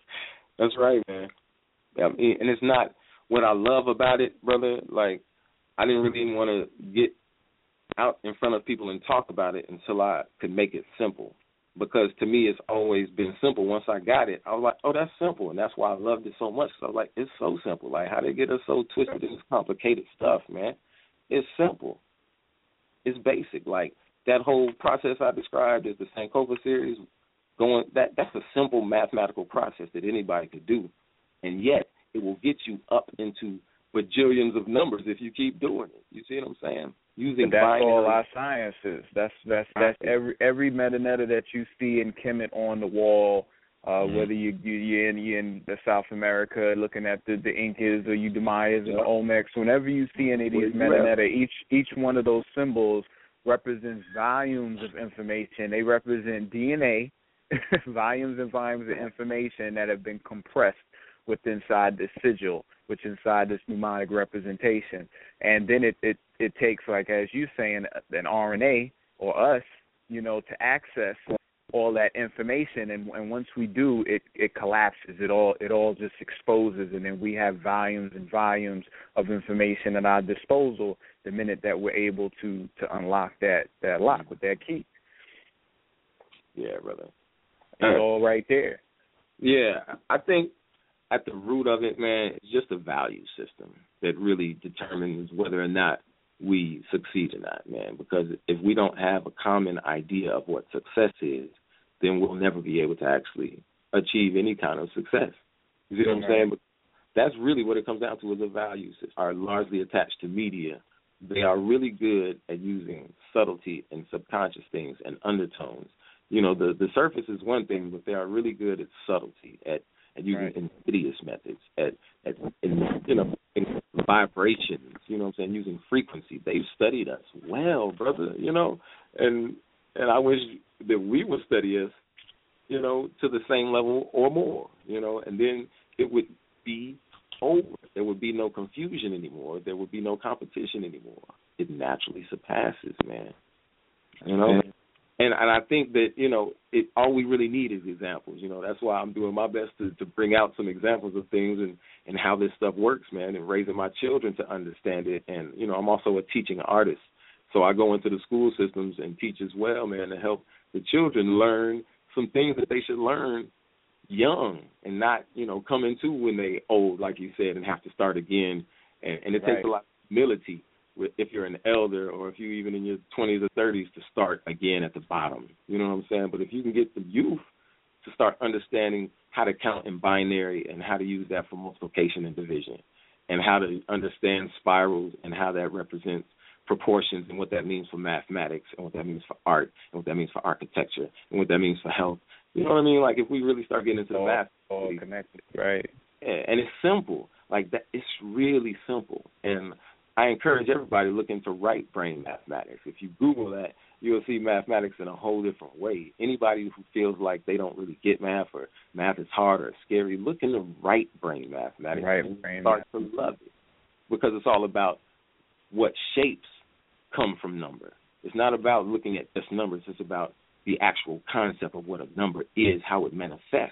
That's right, man. I mean, and it's not what I love about it, brother. Like I didn't really want to get out in front of people and talk about it until I could make it simple. Because to me, it's always been simple. Once I got it, I was like, "Oh, that's simple," and that's why I loved it so much. So like, "It's so simple. Like, how they get us so twisted in this complicated stuff, man? It's simple. It's basic. Like that whole process I described is the Sankofa series, going that that's a simple mathematical process that anybody could do, and yet it will get you up into bajillions of numbers if you keep doing it. You see what I'm saying? Using But that's binary. all our sciences. That's that's that's every every Medu Neter that you see in Kemet on the wall. Uh, Mhm. Whether you you you're in, you're in the South America looking at the the Incas or you the Mayas and the Olmecs, whenever you see any of these Medu Neter, each each one of those symbols represents volumes of information. They represent DNA, volumes and volumes of information that have been compressed with inside this sigil, which inside this mnemonic representation. And then it, it, it takes like as you saying an RNA or us, you know, to access all that information and, and once we do it it collapses it all it all just exposes and then we have volumes and volumes of information at our disposal the minute that we're able to to unlock that that lock with that key Yeah, brother. It's uh. all right there Yeah, I think at the root of it, man, it's just a value system that really determines whether or not we succeed or not, man. Because if we don't have a common idea of what success is, then we'll never be able to actually achieve any kind of success. You see what I'm saying? But that's really what it comes down to is a value system. Are largely attached to media. They are really good at using subtlety and subconscious things and undertones. You know, the the surface is one thing, but they are really good at subtlety, at at using Right. insidious methods, at at in, you know in vibrations. You know what I'm saying? Using frequency. They've studied us well, brother. You know, and and I wish that we would study us, you know, to the same level or more. You know, and then it would be over. There would be no confusion anymore. There would be no competition anymore. It naturally surpasses, man. You know, and and I think that you know it. All we really need is examples. You know, that's why I'm doing my best to to bring out some examples of things and and how this stuff works, man, and raising my children to understand it. And you know, I'm also a teaching artist, so I go into the school systems and teach as well, man, to help the children learn some things that they should learn young and not you know come into when they old, like you said, and have to start again. And, and it takes a lot of humility if you're an elder or if you're even in your 20s or 30s to start again at the bottom. You know what I'm saying? But if you can get the youth to start understanding how to count in binary and how to use that for multiplication and division and how to understand spirals and how that represents proportions and what that means for mathematics and what that means for art and what that means for architecture and what that means for health. You know what I mean? Like if we really start getting into the math all connected right yeah, and it's simple. Like that, it's really simple. And I encourage everybody looking to right brain mathematics. If you Google that, you'll see mathematics in a whole different way. Anybody who feels like they don't really get math or math is hard or scary, look into right brain mathematics Right and brain start to love it because it's all about what shapes come from number. It's not about looking at just numbers. It's about the actual concept of what a number is, how it manifests,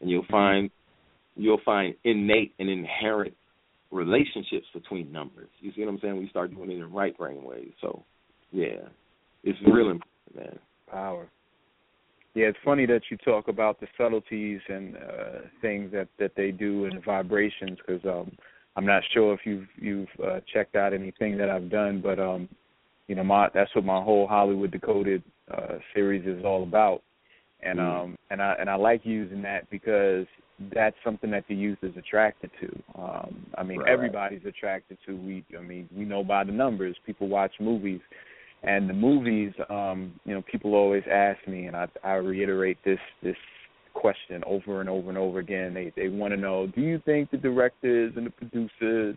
and you'll find you'll find innate and inherent relationships between numbers. You see what I'm saying? We start doing it in the right brain ways. So, yeah, it's real important, man. Power. Yeah, it's funny that you talk about the subtleties and uh, things that that they do and the vibrations because um, I'm not sure if you've you've uh, checked out anything that I've done, but um, you know, my that's what my whole Hollywood Decoded uh, series is all about, and Mm. um, and I and I like using that because that's something that the youth is attracted to. Um, I mean, Right. everybody's attracted to. We, I mean, we know by the numbers. People watch movies, and the movies. Um, you know, people always ask me, and I, I reiterate this this question over and over and over again. They they want to know, do you think the directors and the producers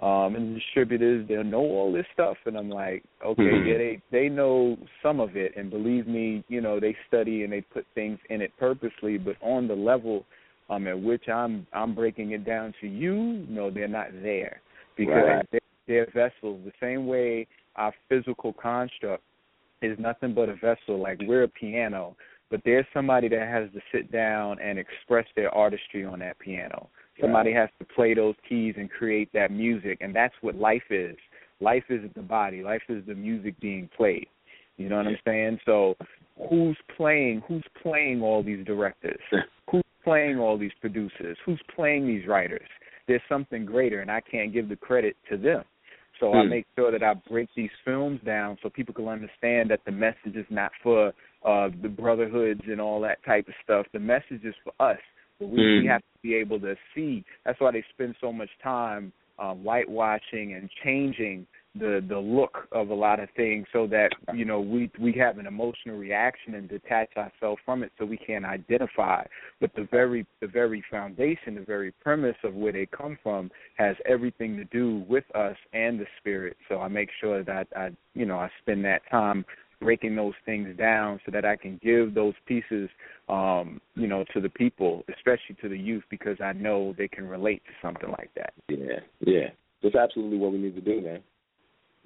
um and the distributors they'll know all this stuff and I'm like, okay, Mhm. yeah, they they know some of it and believe me, you know, they study and they put things in it purposely, but on the level um at which I'm I'm breaking it down to you, no, they're not there. Because Right. they're, they're vessels. The same way our physical construct is nothing but a vessel, like we're a piano but there's somebody that has to sit down and express their artistry on that piano. Somebody has to play those keys and create that music, and that's what life is. Life isn't the body. Life is the music being played. You know what I'm saying? So, who's playing? Who's playing all these directors? who's playing all these producers? Who's playing these writers? There's something greater, and I can't give the credit to them. So I Hmm. make sure that I break these films down so people can understand that the message is not for uh the brotherhoods and all that type of stuff. The message is for us. But we, we Hmm. have to be able to see. That's why they spend so much time um, whitewashing and changing the the look of a lot of things so that you know we we have an emotional reaction and detach ourselves from it so we can identify but the very the very foundation the very premise of where they come from has everything to do with us and the spirit so i make sure that i you know i spend that time breaking those things down so that i can give those pieces um you know to the people especially to the youth because i know they can relate to something like that Yeah, yeah. That's absolutely what we need to do, man.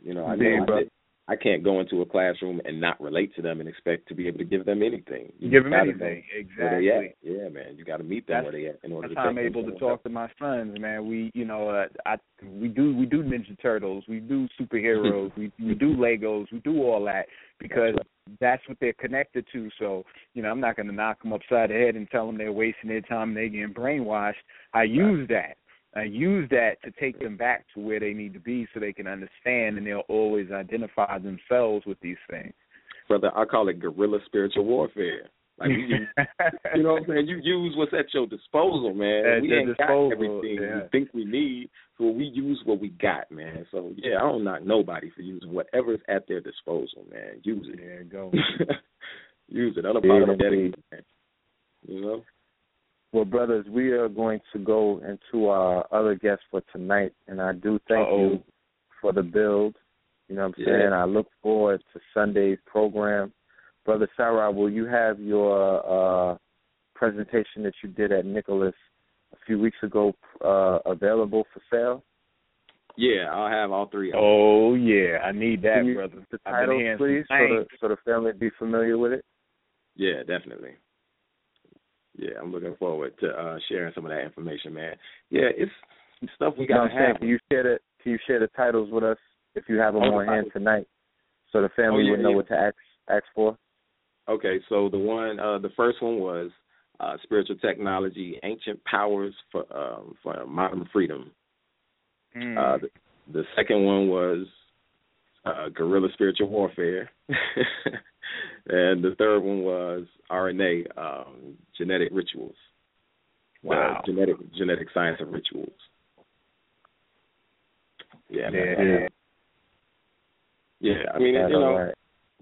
You know, I know Yeah, I, did- I can't go into a classroom and not relate to them and expect to be able to give them anything. You give them anything exactly. Yeah, man. You got to meet them That's- where they at in order That's to how I'm able to talk to my sons, man. We, you know, uh, I we do we do Ninja Turtles, we do superheroes, we we do Legos, we do all that because that's what they're connected to. So, you know, I'm not going to knock them upside the head and tell them they're wasting their time and they're getting brainwashed. I use that. I use that to take them back to where they need to be so they can understand and they'll always identify themselves with these things. brother. I call it guerrilla spiritual warfare. Like you, you know what I'm saying? You use what's at your disposal, man. At we your ain't disposal, got everything yeah. we think we need, so we use what we got, man. So yeah, I don't knock nobody for using whatever's at their disposal, man. Use it. There you go. use it. I'm Yeah, about indeed. man. You know? Well, brothers, we are going to go into our other guest for tonight, and I do thank Uh-oh. you for the build. You know what I'm Yeah. saying? I look forward to Sunday's program. Brother Sarah, will you have your uh, presentation that you did at Nicholas a few weeks ago uh, available for sale? Yeah, I'll have all three. of. Oh yeah, I need that, Can you- brother. The I've title, please, so the, things. so the family be familiar with it. Yeah, definitely. Yeah, I'm looking forward to uh sharing some of that information, man. Yeah, it's stuff we gotta saying? have. Can you share the Can you share the titles with us if you have them Oh, on hand tonight, so the family Oh, yeah, would know yeah. what to ask ask for? Okay, so the one, uh, the first one was uh, spiritual technology, ancient powers for um, for modern freedom. Mm. Uh, the, the second one was uh, guerrilla spiritual warfare, and the third one was RNA, um, genetic rituals. Wow. Uh, genetic genetic science of rituals. Yeah, man. yeah. yeah. I mean, That's you know, right.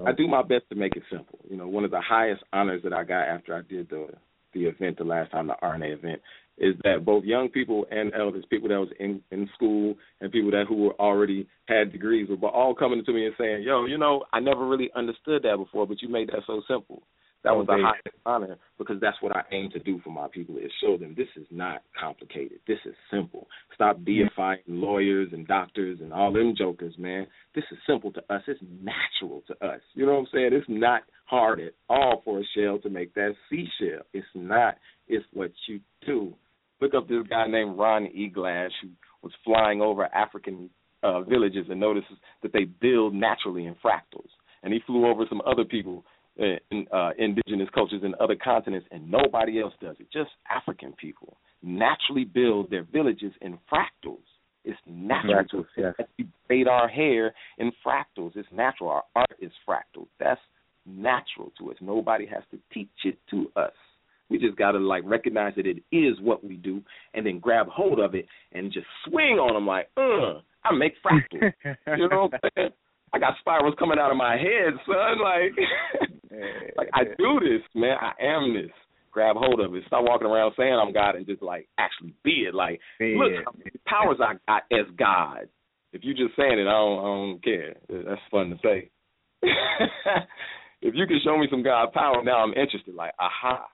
I do my best to make it simple. You know, one of the highest honors that I got after I did the the event the last time, the RNA event, is that both young people and elders, people that was in in school and people that who were already had degrees, were all coming to me and saying, "Yo, you know, I never really understood that before, but you made that so simple." That was the Okay. highest honor because that's what I aim to do for my people is show them this is not complicated. This is simple. Stop deifying lawyers and doctors and all them jokers, man. This is simple to us. It's natural to us. You know what I'm saying? It's not hard at all for a shell to make that seashell. It's not. It's what you do. Look up this guy named Ron Eglash who was flying over African uh, villages and notices that they build naturally in fractals. And he flew over some other people, uh, in, uh, indigenous cultures in other continents, and nobody else does it. Just African people naturally build their villages in fractals. It's natural Fractals, to yes. We braid our hair in fractals. It's natural. Our art is fractal. That's natural to us. Nobody has to teach it to us. We just got to like recognize that it is what we do, and then grab hold of it and just swing on them like, uh, I make fractals. you know what I'm saying? I got spirals coming out of my head, son. Like, like I do this, man. I am this. Grab hold of it. Stop walking around saying I'm God and just like actually be it. Like, Be look it. how many powers I got as God. If you just saying it, I don't, I don't care. That's fun to say. if you can show me some God power, now I'm interested. Like, aha.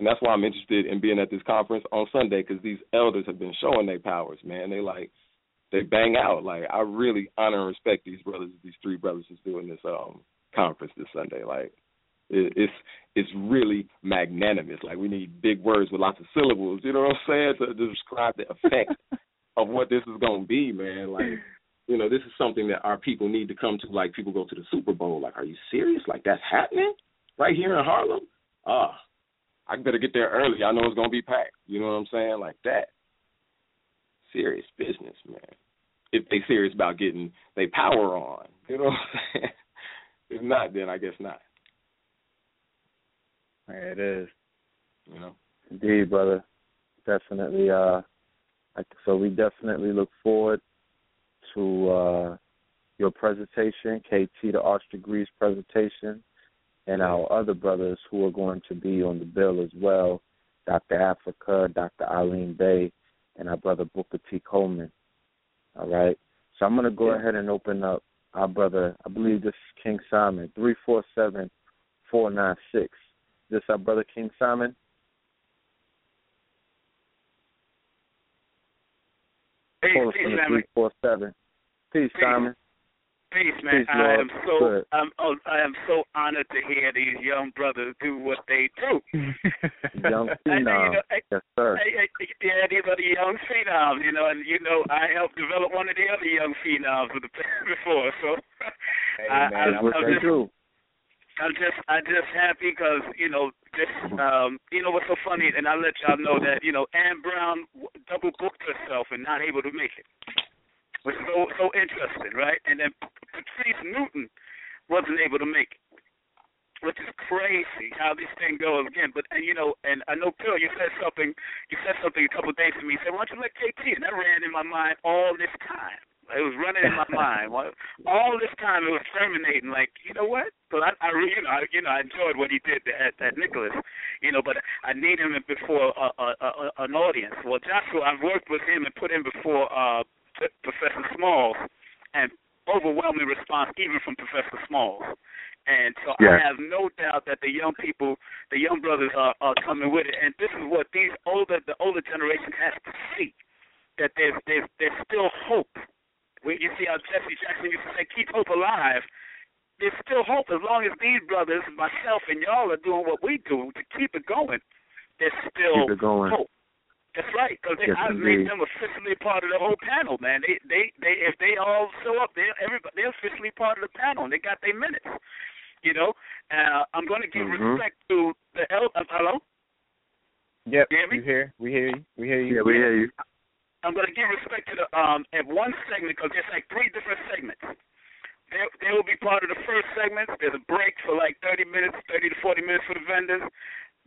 And that's why I'm interested in being at this conference on Sunday because these elders have been showing their powers, man. They like they bang out. Like I really honor and respect these brothers, these three brothers that's doing this um conference this Sunday. Like it, it's it's really magnanimous. Like we need big words with lots of syllables. You know what I'm saying to describe the effect of what this is gonna be, man. Like you know, this is something that our people need to come to. Like people go to the Super Bowl. Like, are you serious? Like that's happening right here in Harlem? Ah, I better get there early. I know it's gonna be packed. You know what I'm saying? Like that. Serious business, man. If they serious about getting they power on, you know what I'm saying? If not, then I guess not. It is. You know. Indeed, brother. Definitely. Uh, so, we definitely look forward to uh, your presentation, KT the Arch Degrees presentation, and our other brothers who are going to be on the bill as well, Dr. Afrika, Dr. Alim Bey, and our brother Booker T. Coleman. All right. So I'm going to go Yeah. ahead and open up our brother. I believe this is King Simon, three four seven four nine six. This our brother King Simon. Peace, Call us peace, from the family. three four seven. Peace, Peace. Simon. Peace, man. Peace, I am so I'm oh, I am so honored to hear these young brothers do what they do. Young And, uh, you know, I- Yes, sir. Hey, hey, yeah, these are the young phenoms, you know, and you know I helped develop one of the other young phenoms with the before, so I, I, man, That's I'm, what I'm they just do. I'm just I'm just happy because you know just um you know what's so funny, and I let y'all know that you know Anne Brown double booked herself and not able to make it, is so so interesting, right? And then Patrice Newton wasn't able to make it, which is crazy how this thing goes again. But and you know, and I know Bill, you said something you said something a couple of days to me. You said, "Why don't you let KT?" And that ran in my mind all this time. It was running in my mind all this time. It was terminating. Like, you know what? But I, I, you know, I, you know, I enjoyed what he did at, at Nicholas. You know, but I need him before a, a, a, an audience. Well, Joshua, I've worked with him and put him before uh, Professor Smalls, and overwhelming response even from Professor Smalls. And so I have no doubt that the young people, the young brothers, are, are coming with it. And this is what these older, the older generation has to see that there's there's there's still hope. When you see how Jesse Jackson used to say, "Keep hope alive." There's still hope as long as these brothers, myself, and y'all are doing what we do to keep it going. There's still Keep it going. hope. That's right, because Yes, I've made them officially part of the whole panel, man. They, they, they, if they all show up, they, everybody, they're officially part of the panel. and They got their minutes, you know. Uh, I'm going to give Mhm. respect to the el- uh, hello. Yep. You hear me? You hear? We hear you. We hear you. Yeah, we hear you. I'm going to give respect to the um at one segment because there's like three different segments. They they will be part of the first segment. There's a break for like 30 minutes, 30 to 40 minutes for the vendors.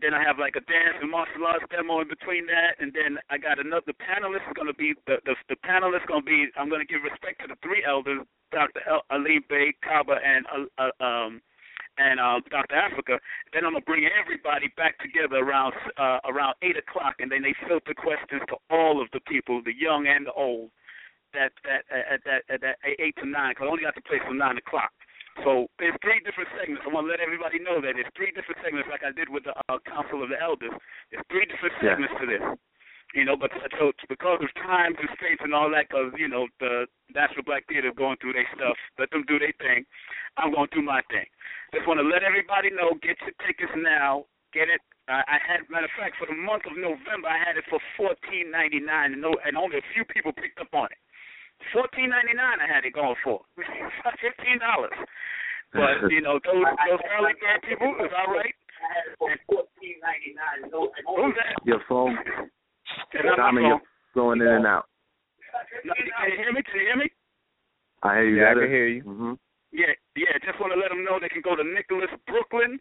Then I have like a dance and martial arts demo in between that, and then I got another. Panelist is going to be the the, the panelist going to be. I'm going to give respect to the three elders, Dr. El, Ali Bey, Kaba, and uh, uh, um and uh, Dr. Afrika. Then I'm gonna bring everybody back together around uh, around eight o'clock, and then they filter questions to all of the people, the young and the old, that that at that at that eight to nine. Cause I only got the place till nine o'clock. So there's three different segments. I want to let everybody know that there's three different segments, like I did with the uh, Council of the Elders. There's three different Yeah. segments to this. You know, but so because of time and space and all that, because you know the National Black Theater is going through their stuff. Let them do their thing. I'm going to do my thing. Just want to let everybody know. Get your tickets now. Get it. I, I had matter of fact for the month of November, I had it for fourteen ninety nine, and no, and only a few people picked up on it. Fourteen ninety nine, I had it going for. Fifteen dollars. But you know, those those early bird people is all right. Who's that? Your phone, Is that my Simon, phone? you're going in and out. No, Can you hear me? Can you hear me? I hear you. Yeah, I can hear you. hmm Yeah, yeah. Just want to let them know they can go to Nicholas Brooklyn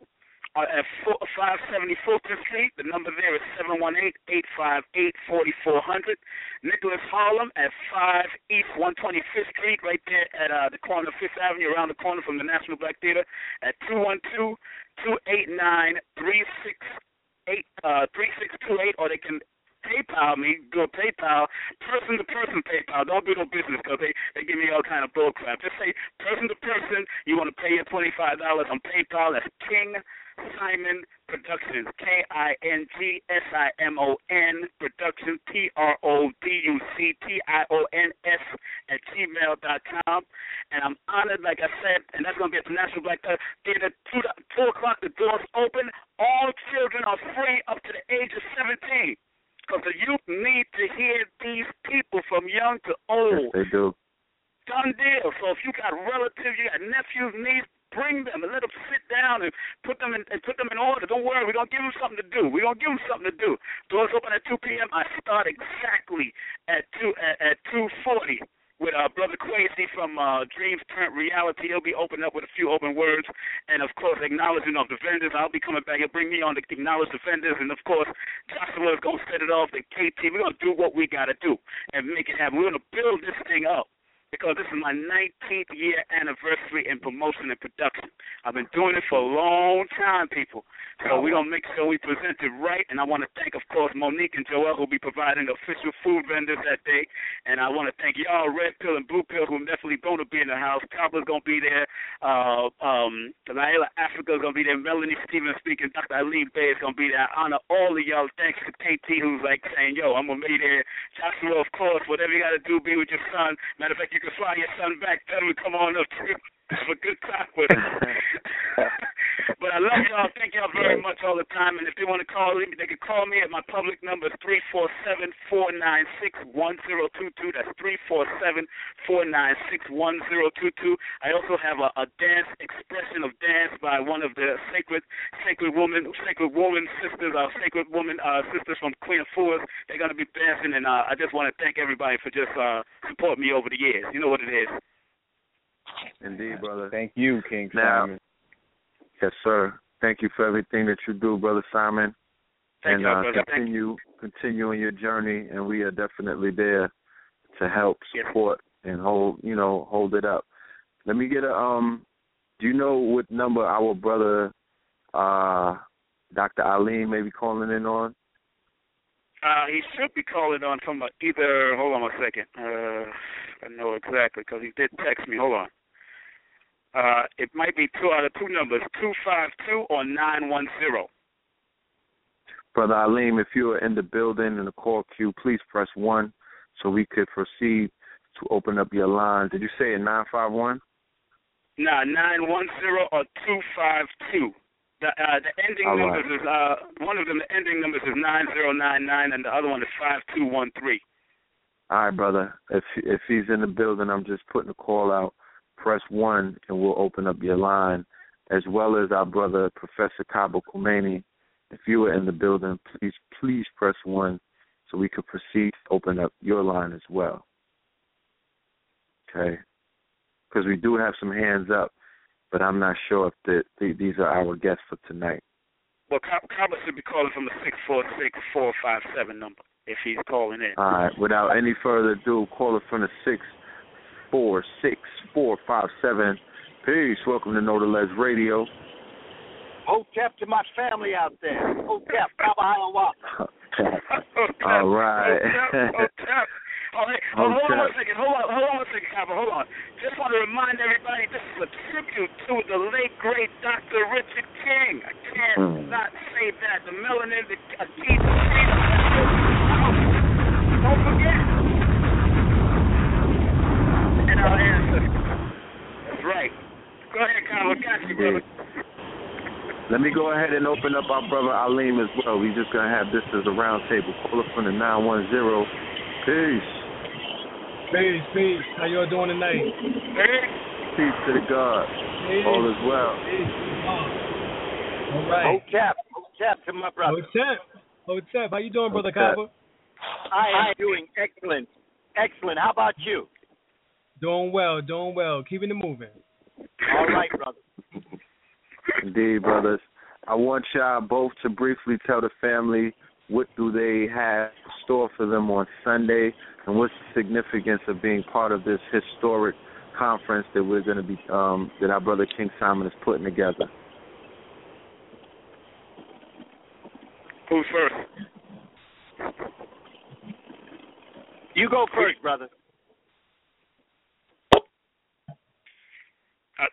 uh, at four, 570 Fulton Street. The number there is 718-858-4400. Nicholas Harlem at 5 East 125th Street, right there at uh, the corner of Fifth Avenue, around the corner from the National Black Theater, at 212-289-3628, uh, 3628, or they can PayPal me, a PayPal, person to person PayPal. Don't do no business because they, they give me all kind of bull crap. Just say person to person, you want to pay your $25 on PayPal. That's King Simon Productions, K I N G S I M O N Productions, P R O D U C T I O N S at gmail dot com. And I'm honored, like I said, and that's going to be at the National Black Theater, 2, 2 o'clock, the doors open. All children are free up to the age of 17 because the youth need to hear these people from young to Yes, old. they do. Done deal. So if you got relatives, you got nephews, nieces, bring them and let them sit down and put them in and put them in order. Don't worry, we're gonna give them something to do. We're gonna give them something to do. Doors open at 2 p.m. I start exactly at two at, at 2:40 with uh, brother Quasi from uh, Dreams Turned Reality. He'll be opening up with a few open words, and of course acknowledging of the vendors. I'll be coming back. He'll bring me on to acknowledge the vendors, and of course Joshua is gonna set it off. The KT, we're gonna do what we gotta do and make it happen. We're gonna build this thing up because this is my 19th year anniversary in promotion and production. I've been doing it for a long time, people. So we're going to make sure we present it right. And I want to thank, of course, Monique and Joel, who will be providing official food vendors that day. And I want to thank y'all, Red Pill and Blue Pill, who are definitely going to be in the house. Cobbler's going to be there. Uh, um, Llaila Afrika is going to be there. Melanie Stevens speaking. Dr. Alim Bey is going to be there. I honor all of y'all. Thanks to KT, who's like saying, yo, I'm going to be there. Joshua, of course, whatever you got to do, be with your son. Matter of fact, you can fly your son back. Tell him to come on up too. Have a good time with him. but I love y'all. Thank y'all very much all the time. And if they want to call me, they can call me at my public number three four seven four nine six one zero two two. That's three four seven four nine six one zero two two. I also have a, a dance expression of dance by one of the sacred sacred woman sacred woman sisters, our sacred woman uh, sisters from Queen of Fools. They're gonna be dancing, and uh, I just want to thank everybody for just uh, supporting me over the years. You know what it is. Indeed, brother. Thank you, King Now- Simon. Yes, sir. Thank you for everything that you do, brother Simon. Thank and y'all, uh, brother. Thank continue continue on your journey, and we are definitely there to help, Yes. support, and hold you know hold it up. Let me get a um. Do you know what number our brother, uh, Dr. Alim may be calling in on? Uh, he should be calling on from either. Hold on a second. Uh, I know exactly because he did text me. Hold on. Uh, it might be two out of two numbers: two five two or nine one zero. Brother Alim, if you are in the building in the call queue, please press one so we could proceed to open up your line. Did you say a nine five one? Nah, nine one zero or two five two. The uh, the ending All right. numbers is uh one of them. The ending numbers is nine zero nine nine, and the other one is five two one three. All right, brother. If if he's in the building, I'm just putting a call out. Press one, and we'll open up your line, as well as our brother Professor Kaba Kamene. If you are in the building, please please press one, so we could proceed to open up your line as well. Okay, because we do have some hands up, but I'm not sure if the, the, these are our guests for tonight. Well, Cobb should be calling from the six four six four five seven number if he's calling in. All right. Without any further ado, caller from the six four six four five seven. Peace. Welcome to Know the Les Radio. Hotep to my family out there. Hotep, Kabahawa. All right. Tap. Oh, hey, oh, hold on Hotep. one second. Hold on, hold on one second, Copper. Hold on. Just want to remind everybody this is a tribute to the late great Dr. Richard King. I can't Hmm. not say that. The melanin, the a key to freedom. Don't forget. And our ancestors. That's right. Go ahead, Copper. Got you, brother. Let me go ahead and open up our brother Alim as well. We're just gonna have this as a round table. Caller from the nine one zero. Peace. Peace, peace. How y'all doing tonight? Hey. Peace to the God. Peace. All is well. Peace. All right. Hotep, Hotep to my brother. Hotep. Hotep. How you doing, brother Hotep. Kaba? I am doing excellent. Excellent. How about you? Doing well, doing well. Keeping it moving. All right, brother. Indeed, brothers. I want y'all both to briefly tell the family what do they have in store for them on Sunday, and what's the significance of being part of this historic conference that we're going to be um, that our brother King Simon is putting together. Who's first? You go first, brother.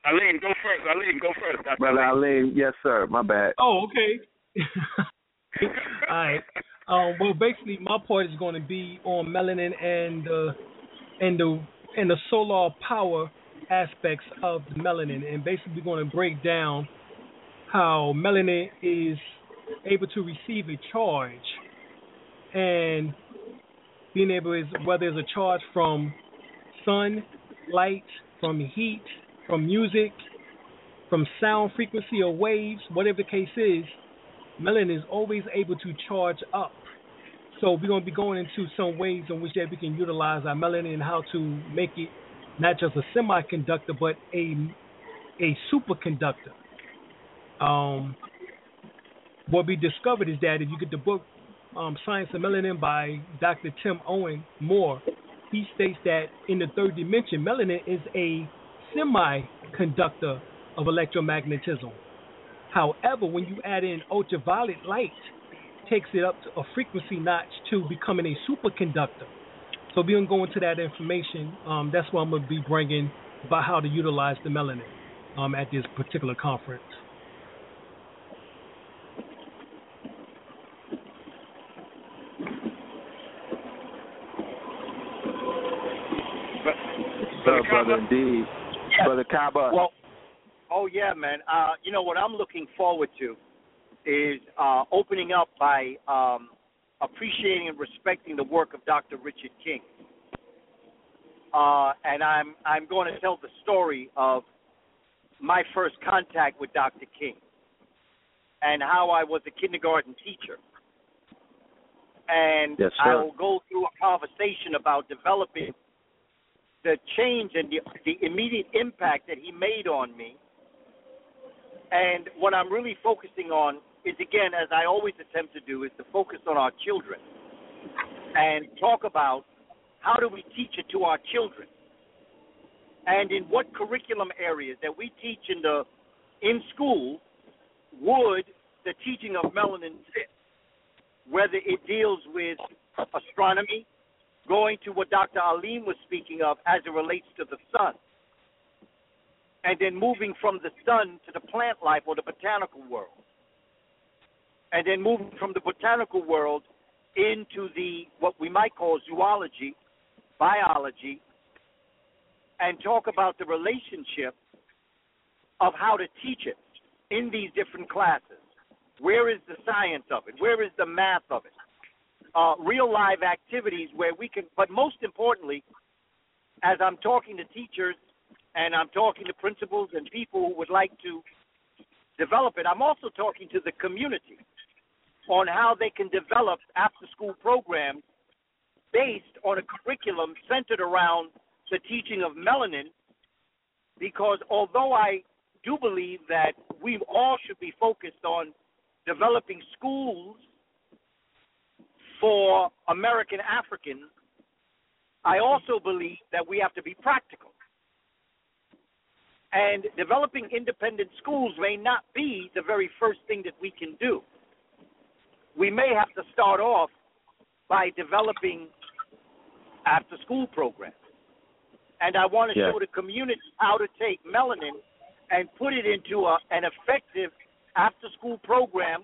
Alim, go first. Alim, go first. Dr. Brother Alim. Yes, sir. My bad. Oh, okay. All right. Um, well, basically, my part is going to be on melanin and uh, and the and the solar power aspects of the melanin, and basically, we're going to break down how melanin is able to receive a charge, and being able is whether it's a charge from sun, light, from heat, from music, from sound frequency or waves, whatever the case is, melanin is always able to charge up. So we're going to be going into some ways in which that we can utilize our melanin and how to make it not just a semiconductor, but a a superconductor. Um, what we discovered is that if you get the book um, Science of Melanin by Dr. T. Owens Moore, he states that in the third dimension, melanin is a semiconductor of electromagnetism. However, when you add in ultraviolet light, takes it up to a frequency notch to becoming a superconductor. So we're gonna go into that information. Um, that's what I'm gonna be bringing about how to utilize the melanin um, at this particular conference. Sir, brother, indeed. Brother Kaba. Well, oh yeah, man. Uh, you know what I'm looking forward to is uh, opening up by um, appreciating and respecting the work of Dr. Richard King. Uh, and I'm I'm going to tell the story of my first contact with Dr. King and how I was a kindergarten teacher. And Yes. I'll go through a conversation about developing the change and the, the immediate impact that he made on me. And what I'm really focusing on is, again, as I always attempt to do, is to focus on our children and talk about how do we teach it to our children and in what curriculum areas that we teach in the in school would the teaching of melanin fit whether it deals with astronomy going to what Dr. Alim was speaking of as it relates to the sun and then moving from the sun to the plant life or the botanical world and then moving from the botanical world into the what we might call zoology biology and talk about the relationship of how to teach it in these different classes. Where is the science of it? Where is the math of it? Uh, real live activities where we can, but most importantly, as I'm talking to teachers and I'm talking to principals and people who would like to develop it, I'm also talking to the community on how they can develop after school programs based on a curriculum centered around the teaching of melanin because although I do believe that we all should be focused on developing schools for American Africans, I also believe that we have to be practical. And developing independent schools may not be the very first thing that we can do. We may have to start off by developing after school programs. And I want to Yeah. show the community how to take melanin and put it into a, an effective after school program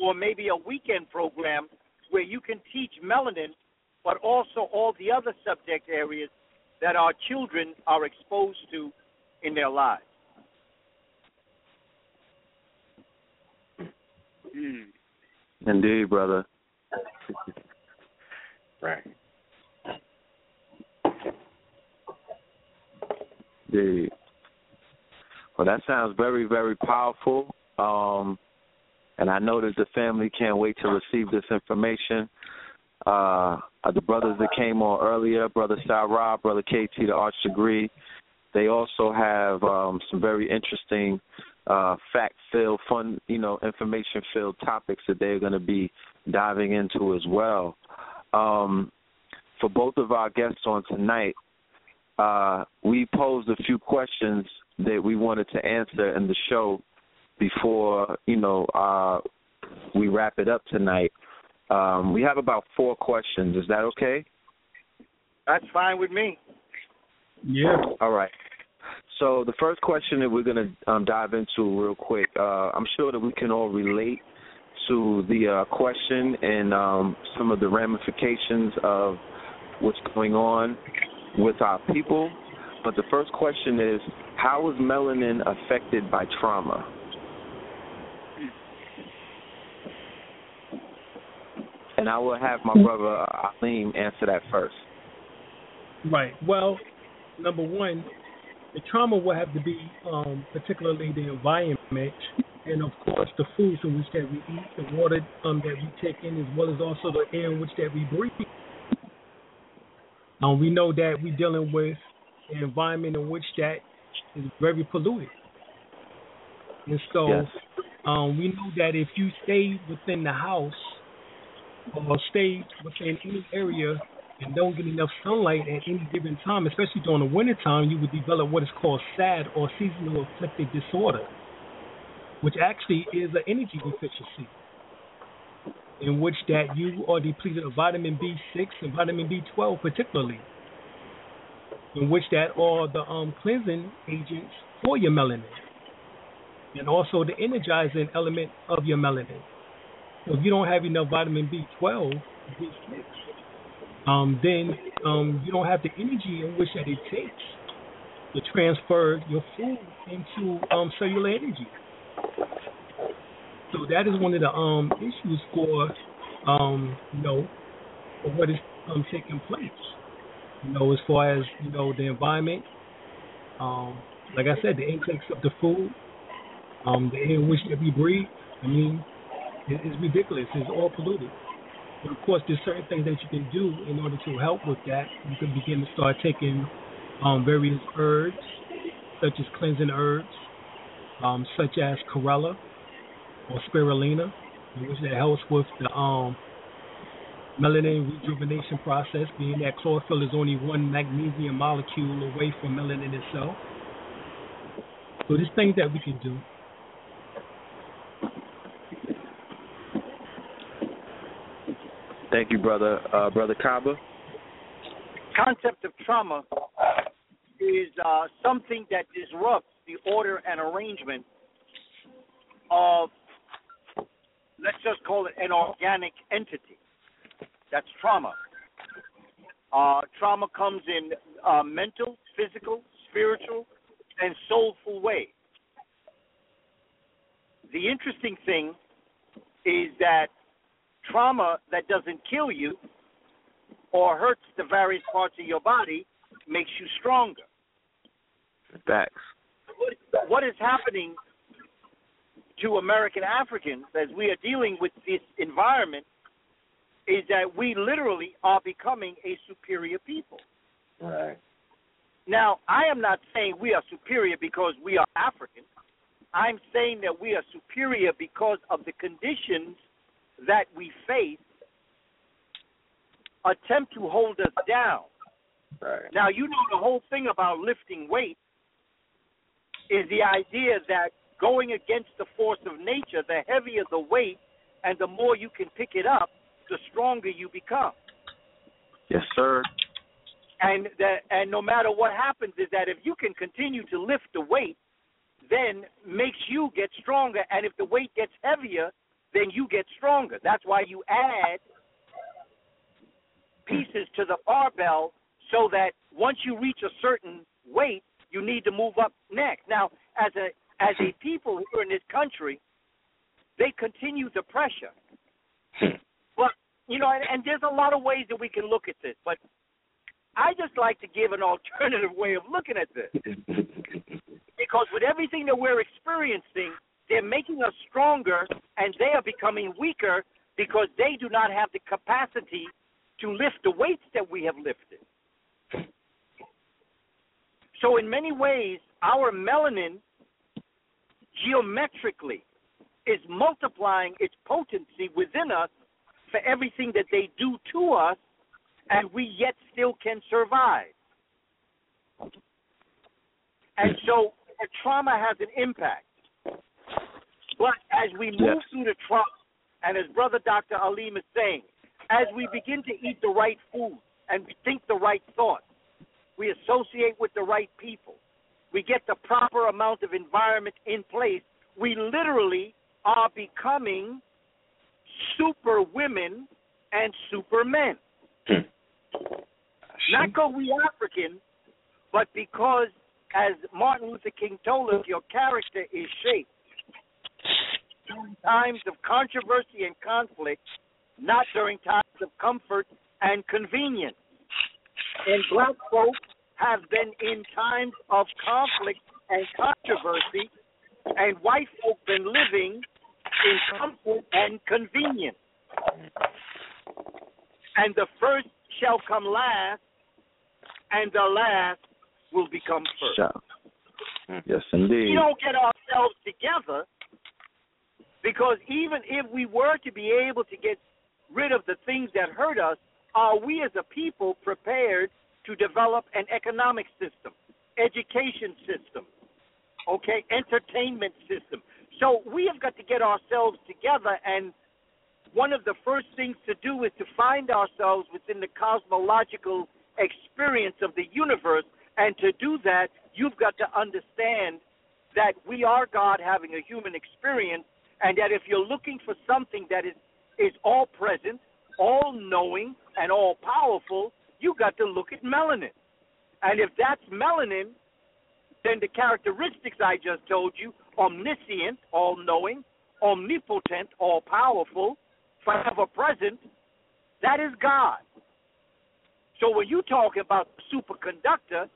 or maybe a weekend program where you can teach melanin, but also all the other subject areas that our children are exposed to in their lives. Mm. Indeed, brother. Right. Indeed. Well, that sounds very, very powerful. Um, and I know that the family can't wait to receive this information. Uh, the brothers that came on earlier, Brother Sal Rob, Brother KT, the Arch Degree, they also have um, some very interesting uh, fact-filled, fun, you know, information-filled topics that they're going to be diving into as well. Um, for both of our guests on tonight, uh, we posed a few questions that we wanted to answer in the show before you know uh, we wrap it up tonight. Um, we have about four questions. Is that okay? That's fine with me. Yeah. All right. So the first question that we're going to um, dive into real quick, uh, I'm sure that we can all relate to the uh, question and um, some of the ramifications of what's going on with our people. But the first question is, how is melanin affected by trauma? And I will have my brother uh, Alim answer that first. Right. Well, number one, the trauma will have to be um, particularly the environment and of course the foods in which that we eat, the water um, that we take in, as well as also the air in which that we breathe. Um, we know that we're dealing with an environment in which that is very polluted. And so yes. um, we know that if you stay within the house or stay within any area and don't get enough sunlight at any given time, especially during the winter time, you would develop what is called SAD or seasonal affective disorder, which actually is an energy deficiency in which that you are depleted of vitamin B6 and vitamin B12 particularly, in which that are the um, cleansing agents for your melanin, and also the energizing element of your melanin. So if you don't have enough vitamin B12, B6, um, then um, you don't have the energy in which that it takes to transfer your food into um, cellular energy. So that is one of the um, issues for, um, you know, for what is um, taking place. You know, as far as you know, the environment. Um, like I said, the intakes of the food, um, the air in which that we breathe. I mean, it, it's ridiculous. It's all polluted. But of course, there's certain things that you can do in order to help with that. You can begin to start taking um, various herbs, such as cleansing herbs, um, such as chlorella or spirulina, which that helps with the um, melanin rejuvenation process, being that chlorophyll is only one magnesium molecule away from melanin itself. So there's things that we can do. Thank you, brother. Uh, brother Kaba. Concept of trauma is uh, something that disrupts the order and arrangement of, let's just call it an organic entity. That's trauma. Uh, trauma comes in uh, mental, physical, spiritual, and soulful ways. The interesting thing is that trauma that doesn't kill you or hurts the various parts of your body makes you stronger. Facts. What, what is happening to American Africans as we are dealing with this environment is that we literally are becoming a superior people. Right. Now, I am not saying we are superior because we are African. I'm saying that we are superior because of the conditions that we face attempt to hold us down. Right. Now, you know the whole thing about lifting weight is the idea that going against the force of nature, the heavier the weight and the more you can pick it up, the stronger you become. Yes, sir. And that and no matter what happens is that if you can continue to lift the weight, then makes you get stronger and if the weight gets heavier, then you get stronger. That's why you add pieces to the barbell so that once you reach a certain weight, you need to move up next. Now, as a as a people here in this country, they continue the pressure. but you know, and, and there's a lot of ways that we can look at this, but I just like to give an alternative way of looking at this. Because with everything that we're experiencing, they're making us stronger and they are becoming weaker because they do not have the capacity to lift the weights that we have lifted. So, in many ways, our melanin geometrically is multiplying its potency within us for everything that they do to us, and we yet still can survive. And so, trauma has an impact. But as we move Yes. through the trauma, and as Brother Dr. Alim is saying, as we begin to eat the right food and we think the right thoughts, we associate with the right people, we get the proper amount of environment in place, we literally are becoming super women and super men. Hmm. Not because we African, but because, as Martin Luther King told us, your character is shaped times of controversy and conflict, not during times of comfort and convenience. And black folks have been in times of conflict and controversy, and white folk been living in comfort and convenience. And the first shall come last, and the last will become first. Yes, indeed. We don't get ourselves together because even if we were to be able to get rid of the things that hurt us, are we as a people prepared to develop an economic system, education system, okay, entertainment system? So we have got to get ourselves together and one of the first things to do is to find ourselves within the cosmological experience of the universe. And to do that, you've got to understand that we are God having a human experience, and that if you're looking for something that is, is all present, all knowing, and all powerful, you got to look at melanin. And if that's melanin, then the characteristics I just told you omniscient, all knowing, omnipotent, all powerful, forever present that is God. So when you talk about superconductor,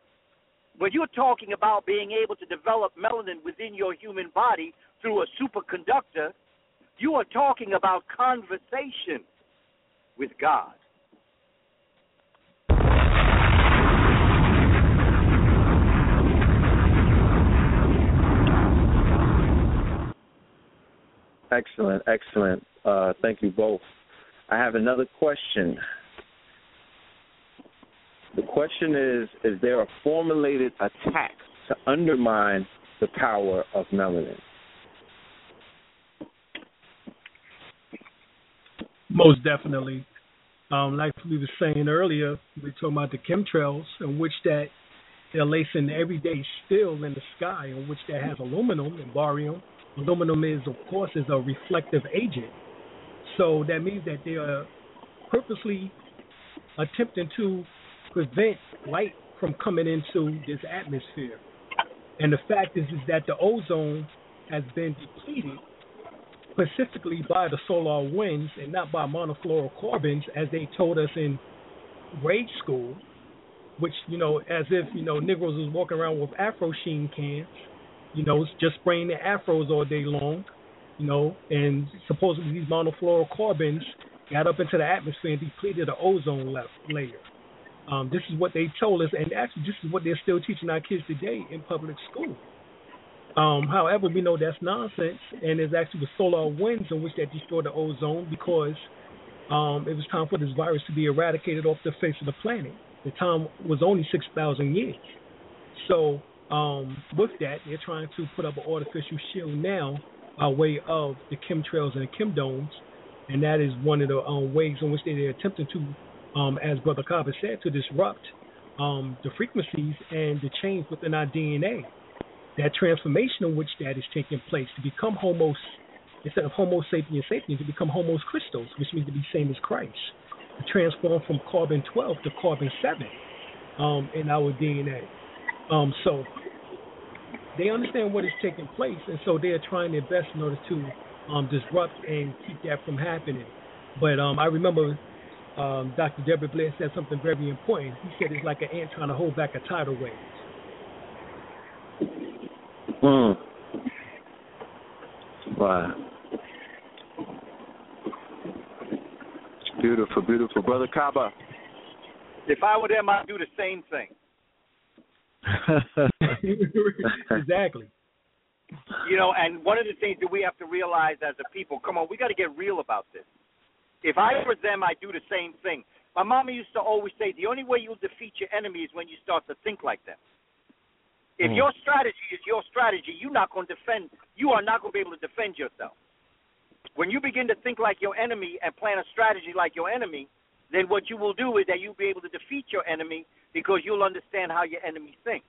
when you're talking about being able to develop melanin within your human body through a superconductor, you are talking about conversation with God. Excellent, excellent. Uh, thank you both. I have another question. The question is Is there a formulated attack to undermine the power of melanin? Most definitely. Um, like we were saying earlier, we were talking about the chemtrails, in which that they're lacing everyday still in the sky, in which that has aluminum and barium. Aluminum is, of course, is a reflective agent. So that means that they are purposely attempting to prevent light from coming into this atmosphere. And the fact is, is that the ozone has been depleted specifically by the solar winds and not by monofluorocarbons, as they told us in grade school, which, you know, as if, you know, Negroes was walking around with Afro Sheen cans, you know, just spraying their afros all day long, you know, and supposedly these monofluorocarbons got up into the atmosphere and depleted the ozone layer. Um, this is what they told us, and actually, this is what they're still teaching our kids today in public school. Um, however, we know that's nonsense, and it's actually the solar winds in which that destroyed the ozone because um, it was time for this virus to be eradicated off the face of the planet. The time was only 6,000 years. So, um, with that, they're trying to put up an artificial shield now by way of the chemtrails and the chemdomes, and that is one of the um, ways in which they're attempting to, um, as Brother Carver said, to disrupt um, the frequencies and the change within our DNA that transformation in which that is taking place to become Homo, instead of Homo sapiens sapiens, to become Homo Christos, which means to be same as Christ, to transform from carbon 12 to carbon 7 um, in our DNA. Um, so they understand what is taking place, and so they are trying their best in order to um, disrupt and keep that from happening. But um, I remember um, Dr. Delbert Blair said something very important. He said it's like an ant trying to hold back a tidal wave. Mm. Wow. Beautiful, beautiful. Brother Kaba. If I were them, I'd do the same thing. exactly. You know, and one of the things that we have to realize as a people, come on, we got to get real about this. If I were them, I'd do the same thing. My mama used to always say, the only way you'll defeat your enemy is when you start to think like them. If Mm. your strategy is your strategy, you're not going to defend. You are not going to be able to defend yourself. When you begin to think like your enemy and plan a strategy like your enemy, then what you will do is that you'll be able to defeat your enemy because you'll understand how your enemy thinks.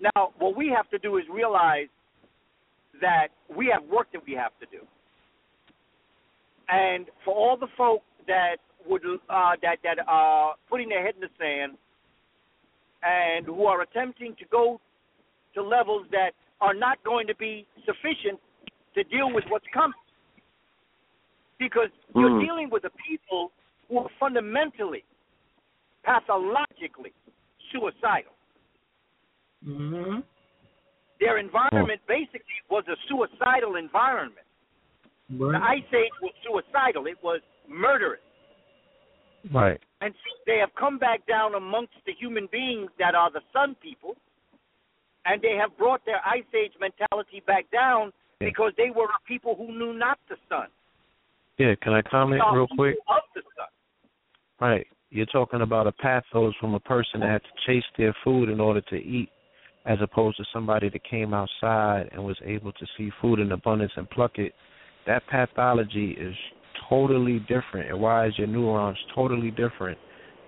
Now, what we have to do is realize that we have work that we have to do. And for all the folk that would uh, that that are putting their head in the sand and who are attempting to go to levels that are not going to be sufficient to deal with what's coming, because you're Mm. dealing with a people who are fundamentally, pathologically suicidal. Mm-hmm. Their environment basically was a suicidal environment. The Ice Age was suicidal. It was murderous. Right. And they have come back down amongst the human beings that are the sun people, and they have brought their Ice Age mentality back down Yeah. because they were a people who knew not the sun. Yeah, can I comment real quick? Of the sun. Right. You're talking about a pathos from a person that had to chase their food in order to eat, as opposed to somebody that came outside and was able to see food in abundance and pluck it. That pathology is totally different. It wires your neurons totally different.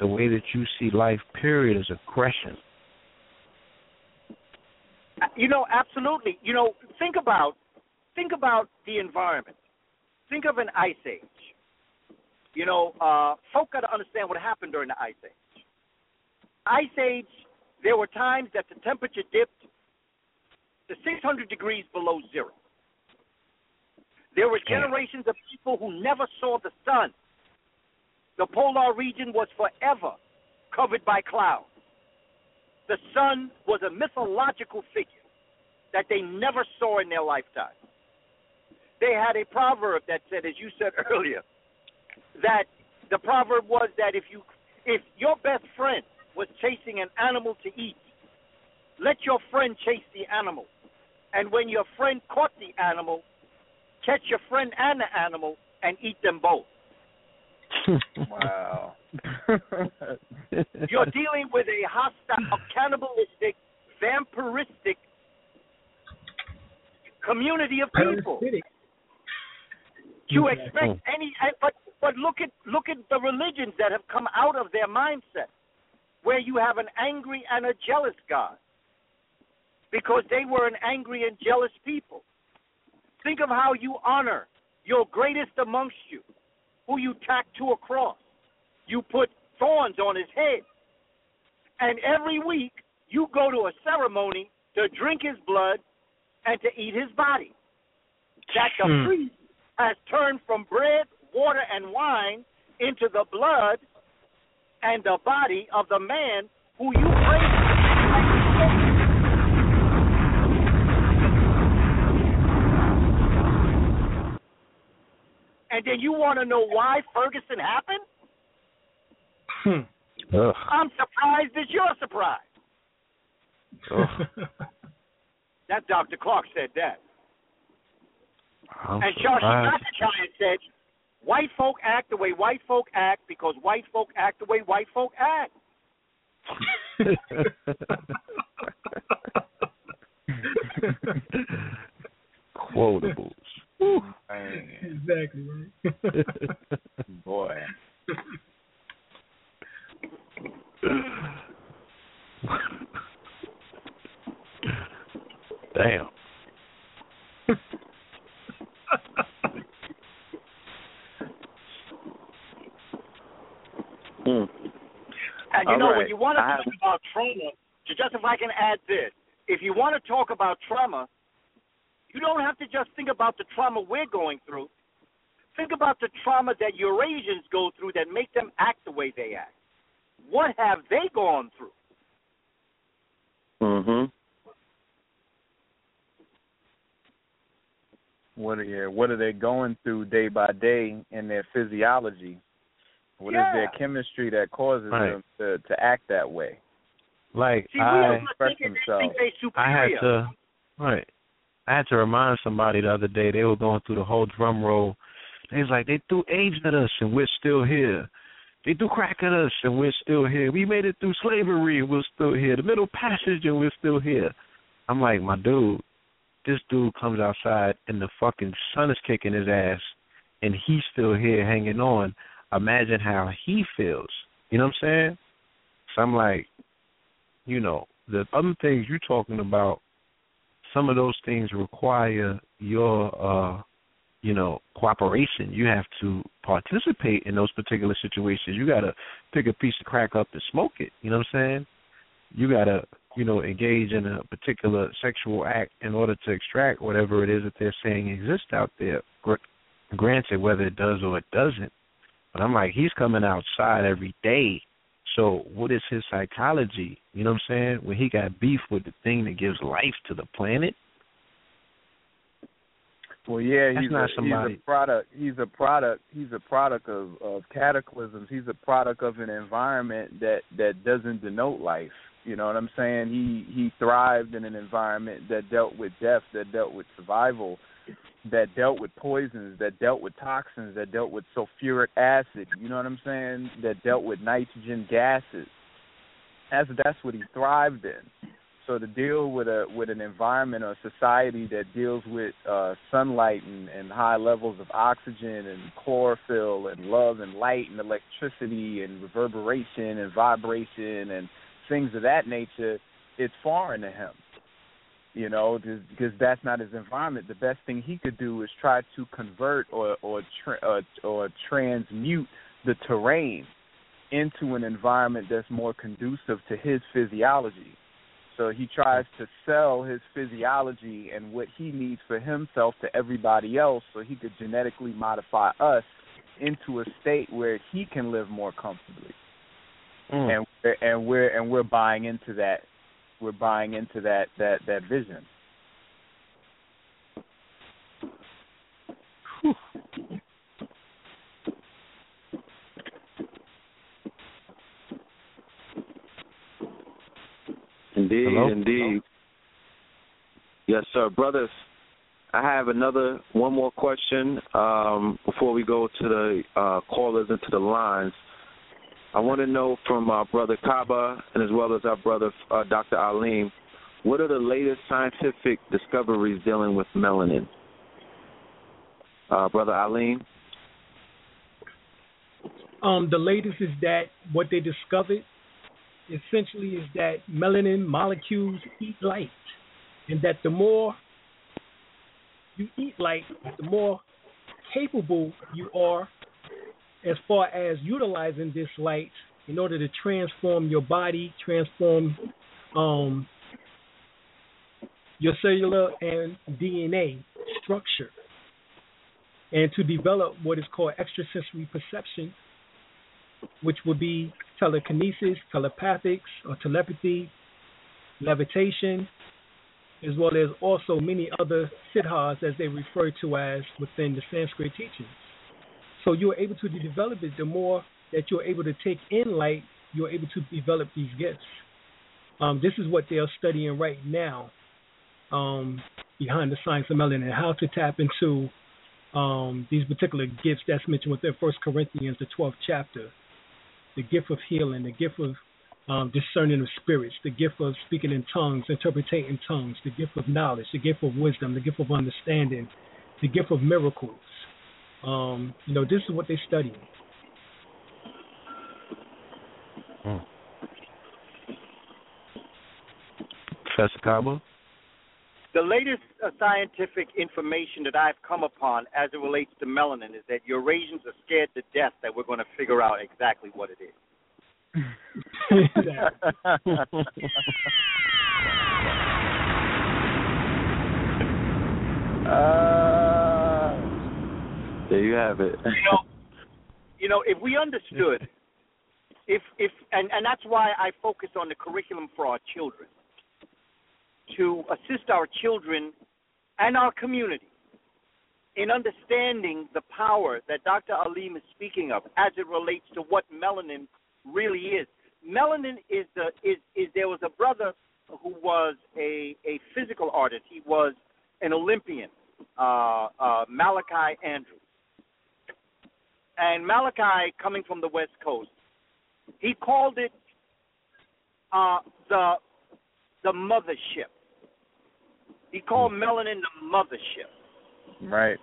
The way that you see life, period, is aggression. You know, absolutely. You know, think about think about the environment. Think of an ice age. You know, uh, folk got to understand what happened during the ice age. Ice age, there were times that the temperature dipped to 600 degrees below zero. There were generations of people who never saw the sun. The polar region was forever covered by clouds. The sun was a mythological figure that they never saw in their lifetime. They had a proverb that said, as you said earlier, that the proverb was that if you if your best friend was chasing an animal to eat, let your friend chase the animal. And when your friend caught the animal, catch your friend and the animal and eat them both. Wow. You're dealing with a hostile, cannibalistic, vampiristic community of people. You mm-hmm. expect any, eh, but but look at look at the religions that have come out of their mindset, where you have an angry and a jealous God, because they were an angry and jealous people. Think of how you honor your greatest amongst you, who you tack to a cross. You put thorns on his head. And every week you go to a ceremony to drink his blood and to eat his body. That the Hmm. priest has turned from bread, water, and wine into the blood and the body of the man who you pray And then you want to know why Ferguson happened? Hmm. Ugh. I'm surprised that you're surprised. That Dr. Clark said that. I'm and Shashi said, white folk act the way white folk act because white folk act the way white folk act. Quotables. Exactly right. Boy. Damn. Mm. And you All know, right. when you want to I talk have- about trauma, just if I can add this, if you want to talk about trauma, you don't have to just think about the trauma we're going through. Think about the trauma that Eurasians go through that make them act the way they act. What have they gone through? Mhm. What are yeah, what are they going through day by day in their physiology? What is Yeah. their chemistry that causes Right. them to, to act that way? Like See, we I, don't think they think they I had to, right. I had to remind somebody the other day. They were going through the whole drum roll. They was like, they threw AIDS at us and we're still here. They threw crack at us and we're still here. We made it through slavery and we're still here. The Middle Passage and we're still here. I'm like, my dude, this dude comes outside and the fucking sun is kicking his ass and he's still here hanging on. Imagine how he feels. You know what I'm saying? So I'm like, you know, the other things you're talking about, some of those things require your uh you know, cooperation. You have to participate in those particular situations. You gotta pick a piece of crack up and smoke it. You know what I'm saying? You gotta, you know, engage in a particular sexual act in order to extract whatever it is that they're saying exists out there. Gr- Granted, whether it does or it doesn't. But I'm like, he's coming outside every day. So what is his psychology? You know what I'm saying? When he got beef with the thing that gives life to the planet, Well, yeah, he's not a, somebody- he's a product. He's a product. He's a product of of cataclysms. He's a product of an environment that that doesn't denote life. You know what I'm saying? He he thrived in an environment that dealt with death, that dealt with survival, that dealt with poisons, that dealt with toxins, that dealt with sulfuric acid. You know what I'm saying? That dealt with nitrogen gases. That's that's what he thrived in. So to deal with a with an environment or society that deals with uh, sunlight and, and high levels of oxygen and chlorophyll and love and light and electricity and reverberation and vibration and things of that nature, it's foreign to him. You know, because that's not his environment. The best thing he could do is try to convert or or tra- or, or transmute the terrain into an environment that's more conducive to his physiology. So he tries to sell his physiology and what he needs for himself to everybody else so he could genetically modify us into a state where he can live more comfortably. Mm. And and we're and we're buying into that we're buying into that that that vision. Indeed, Hello? indeed. Yes, sir. Brothers, I have another one more question um, before we go to the uh, callers and to the lines. I want to know from our brother Kaba and as well as our brother uh, Dr. Alim, what are the latest scientific discoveries dealing with melanin? Uh, brother Alim? Um, the latest is that what they discovered essentially is that melanin molecules eat light, and that the more you eat light, the more capable you are as far as utilizing this light in order to transform your body, transform um, your cellular and DNA structure, and to develop what is called extrasensory perception which would be telekinesis, telepathics, or telepathy, levitation, as well as also many other siddhas as they refer to as within the Sanskrit teachings. So you're able to develop it the more that you're able to take in light, you're able to develop these gifts. Um, this is what they are studying right now um, behind the science of melanin, how to tap into um, these particular gifts that's mentioned within First Corinthians, the 12th chapter the gift of healing, the gift of um, discerning of spirits, the gift of speaking in tongues, interpreting tongues, the gift of knowledge, the gift of wisdom, the gift of understanding, the gift of miracles. Um, you know, this is what they study. Professor Kaba? The latest uh, scientific information that I've come upon as it relates to melanin is that Eurasians are scared to death that we're going to figure out exactly what it is. Uh, there you have it. you know, you know, if we understood, if if and and that's why I focus on the curriculum for our children. to assist our children and our community in understanding the power that Dr. Alim is speaking of as it relates to what melanin really is. Melanin is the is is there was a brother who was a a physical artist. He was an Olympian, uh, uh, Malachi Andrews. And Malachi, coming from the West Coast, he called it uh, the the mothership. He called melanin the mothership. Right.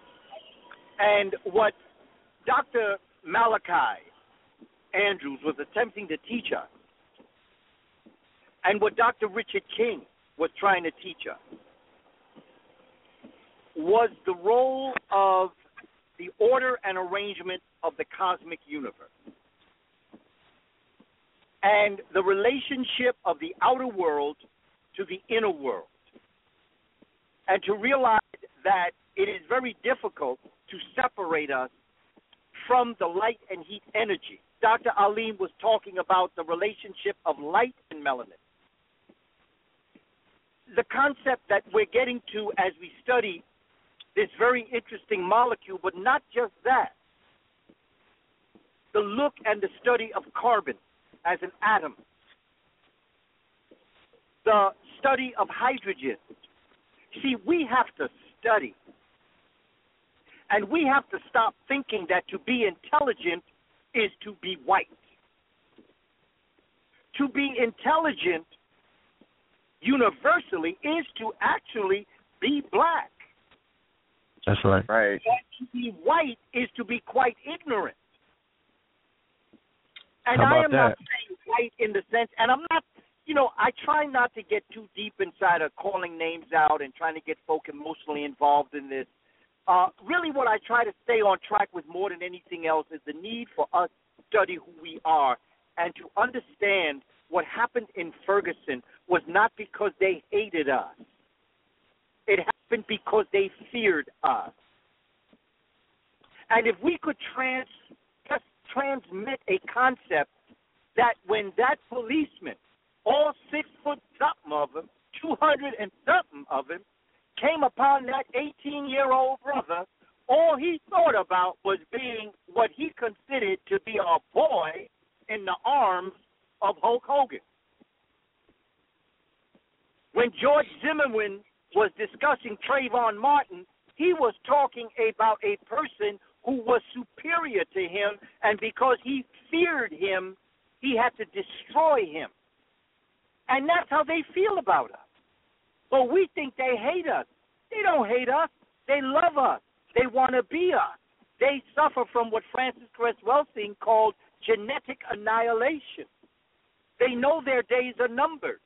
And what Dr. Malachi Andrews was attempting to teach us, and what Dr. Richard King was trying to teach us, was the role of the order and arrangement of the cosmic universe and the relationship of the outer world to the inner world. And to realize that it is very difficult to separate us from the light and heat energy. Dr. Alim was talking about the relationship of light and melanin. The concept that we're getting to as we study this very interesting molecule, but not just that. The look and the study of carbon as an atom, the study of hydrogen. See, we have to study. And we have to stop thinking that to be intelligent is to be white. To be intelligent universally is to actually be black. That's right. Right. And to be white is to be quite ignorant. And How I about am not saying white in the sense, and I'm not, you know, I try not to get too deep inside of calling names out and trying to get folk emotionally involved in this. Uh, really, what I try to stay on track with more than anything else is the need for us to study who we are and to understand what happened in Ferguson was not because they hated us. It happened because they feared us. And if we could trans just transmit a concept that when that policeman, all six foot something of him, two hundred and something of him, came upon that eighteen year old brother, all he thought about was being what he considered to be a boy in the arms of Hulk Hogan. When George Zimmerman was discussing Trayvon Martin, he was talking about a person who was superior to him, and because he feared him, he had to destroy him. And that's how they feel about us. But we think they hate us. They don't hate us. They love us. They want to be us. They suffer from what Frances Cress Welsing called genetic annihilation. They know their days are numbered.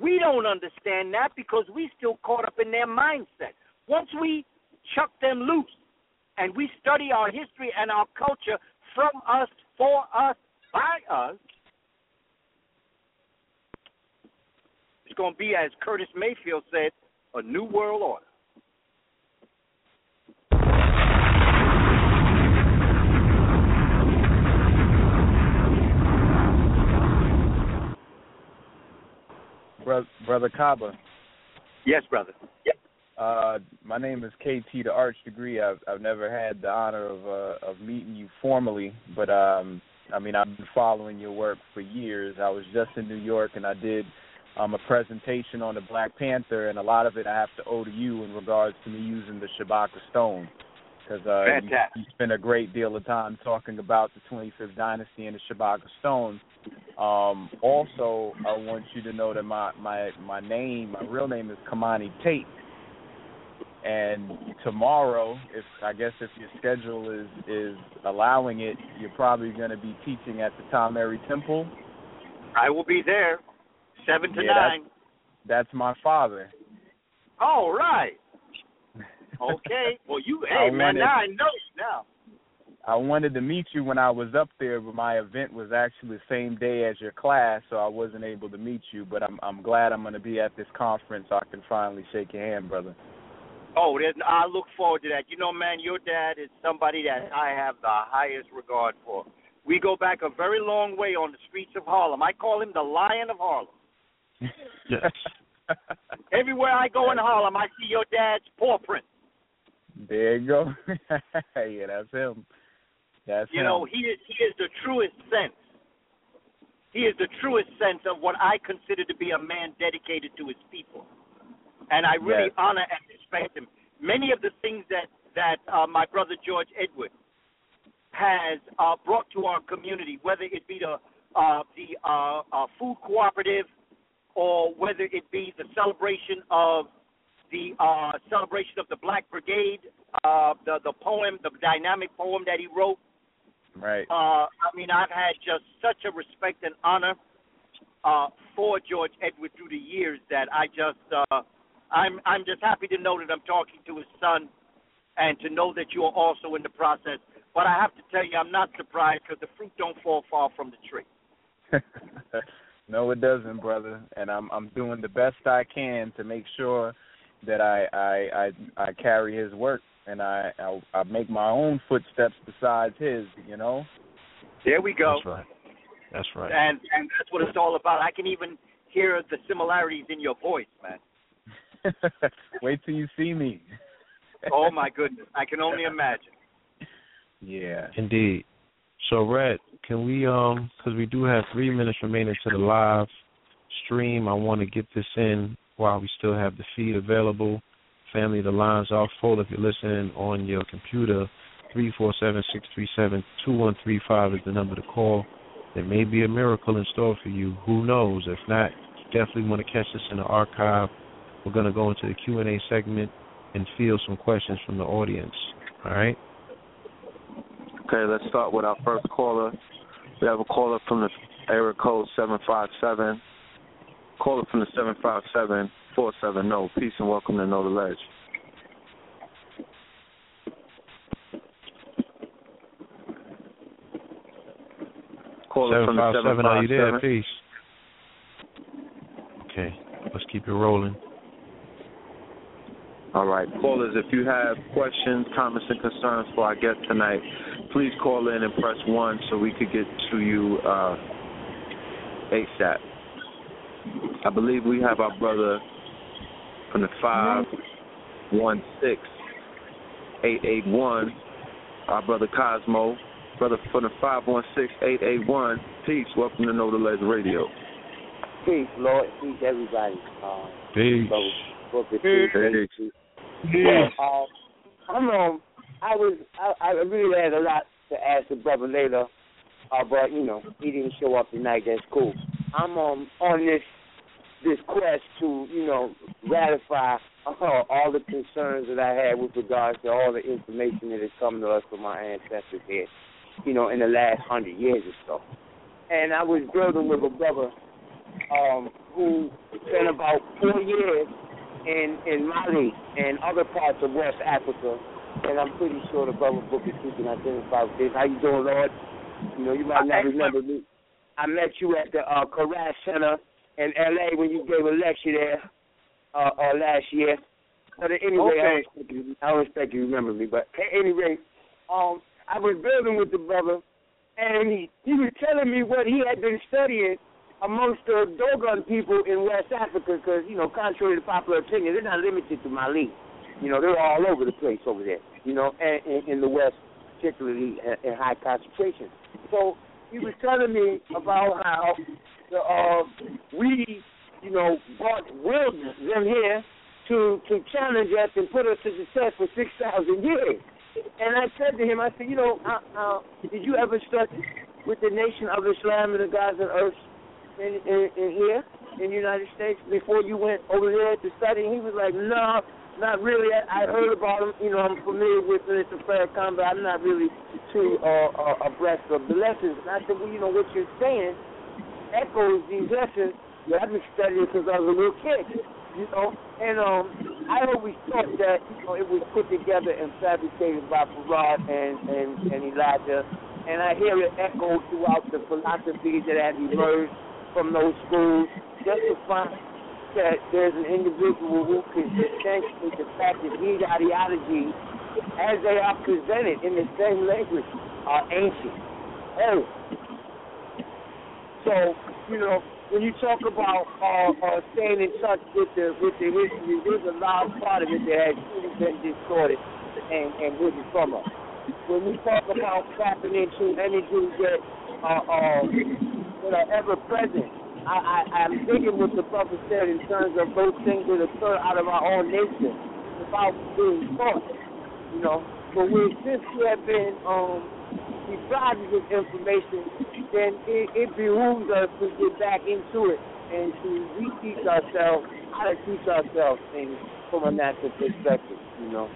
We don't understand that because we still caught up in their mindset. Once we chuck them loose and we study our history and our culture from us, for us, by us, it's going to be, as Curtis Mayfield said, a new world order. Brother, Brother Kaba. Yes, brother. Yep. Uh, my name is KT, the Arch Degree. I've I've never had the honor of uh, of meeting you formally, but um, I mean I've been following your work for years. I was just in New York and I did um, a presentation on the Black Panther, and a lot of it I have to owe to you in regards to me using the Shabaka Stone. Because uh, you, Fantastic. you spent a great deal of time talking about the 25th dynasty and the Shabaka Stone. Um, also, I want you to know that my my my name, my real name is Kamani Tate. And tomorrow, if I guess if your schedule is is allowing it, you're probably going to be teaching at the Tom Mary Temple. I will be there, seven to Yeah, nine. That's my father. All right. Okay. Well, you, I hey man, wanted- now I know you now. I wanted to meet you when I was up there, but my event was actually the same day as your class, so I wasn't able to meet you. But I'm I'm glad I'm going to be at this conference, so I can finally shake your hand, brother. Oh, there's, I look forward to that. You know, man, your dad is somebody that I have the highest regard for. We go back a very long way on the streets of Harlem. I call him the Lion of Harlem. Yes. Everywhere I go in Harlem, I see your dad's paw print. There you go. yeah, that's him. That's you him. know, he is he is the truest sense. He is the truest sense of what I consider to be a man dedicated to his people, and I really Yes. honor and respect him. Many of the things that that uh, my brother George Edward has uh, brought to our community, whether it be the uh, the uh, uh, food cooperative or whether it be the celebration of the uh, celebration of the Black Brigade, uh, the the poem, the dynamic poem that he wrote. Right. Uh, I mean, I've had just such a respect and honor uh, for George Edward through the years that I just uh, I'm I'm just happy to know that I'm talking to his son, and to know that you are also in the process. But I have to tell you, I'm not surprised because the fruit don't fall far from the tree. no, it doesn't, brother. And I'm I'm doing the best I can to make sure that I I I, I carry his work and I, I I make my own footsteps besides his. You know. There we go. That's right. That's right. And and that's what it's all about. I can even hear the similarities in your voice, man. Wait till you see me. Oh my goodness, I can only imagine. Yeah. Indeed. So, Red, can we um because we do have three minutes remaining to the live stream. I want to get this in while we still have the feed available. Family, the lines are full. If you're listening on your computer, three four seven six three seven two one three five is the number to call. There may be a miracle in store for you. Who knows? If not, definitely want to catch this in the archive. We're going to go into the Q and A segment and field some questions from the audience. All right. Okay, let's start with our first caller. We have a caller from the area code 757. Caller from the 757 470. Peace and welcome to Know the Ledge. Caller from the 757, are you there? 757. Peace. Okay, let's keep it rolling. All right, callers, if you have questions, comments, and concerns for our guest tonight, please call in and press one so we could get to you uh, ASAP. I believe we have our brother from the five one six eight eight one, our brother Cosmo, brother from the five one six eight eight one. Peace. Welcome to Know the Ledge Radio. Peace, Lord. Peace, everybody. Uh, Peace. Brother Booker Peace. Peace. Yeah, uh, I'm um, I was I, I really had a lot to ask the brother later, uh, but you know he didn't show up tonight. That's cool. I'm um on this this quest to you know ratify uh, all the concerns that I had with regards to all the information that has come to us from our ancestors here, you know, in the last hundred years or so. And I was building with a brother um, who spent about four years in in Mali and other parts of West Africa, and I'm pretty sure the brother Booker T can identify with this. How you doing, Lord? You know, you might not remember me. I met you at the uh, Karash Center in L.A. when you gave a lecture there uh, uh, last year. But at any rate, I don't expect you, I don't expect you to remember me. But at any rate, um, I was building with the brother, and he he was telling me what he had been studying amongst the Dogon people in West Africa, because you know, contrary to popular opinion, they're not limited to Mali. You know, they're all over the place over there. You know, and, in the West, particularly in high concentration. So he was telling me about how uh, we, you know, brought willed them here to to challenge us and put us to the test for six thousand years. And I said to him, I said, you know, uh, uh, did you ever study with the Nation of Islam and the Gods and Earth in, in, in here in the United States before you went over there to study? And he was like, no, not really. I, I heard about them. You know, I'm familiar with Minister Farrakhan, but I'm not really too uh, uh, abreast of the lessons. And I said, well, you know, what you're saying echoes these lessons that I've been studying since I was a little kid. You know, and um, I always thought that you know it was put together and fabricated by Farad and and, and Elijah, and I hear it echoed throughout the philosophies that have emerged from those schools, just to find that there's an individual who can substantiate the fact that these ideologies, as they are presented in the same language, are ancient. Oh. So, you know, when you talk about uh, uh, staying in touch with the with the history, there's a large part of it that has truly been distorted and and hidden from us. When we talk about tapping into energies that are uh, that are ever present, I, I I'm thinking what the brother said in terms of those things that occur out of our own nature without being taught. You know, but we since we have been um deprived of this information, then it, it behooves us to get back into it and to reteach ourselves how to teach ourselves things from a natural perspective, you know.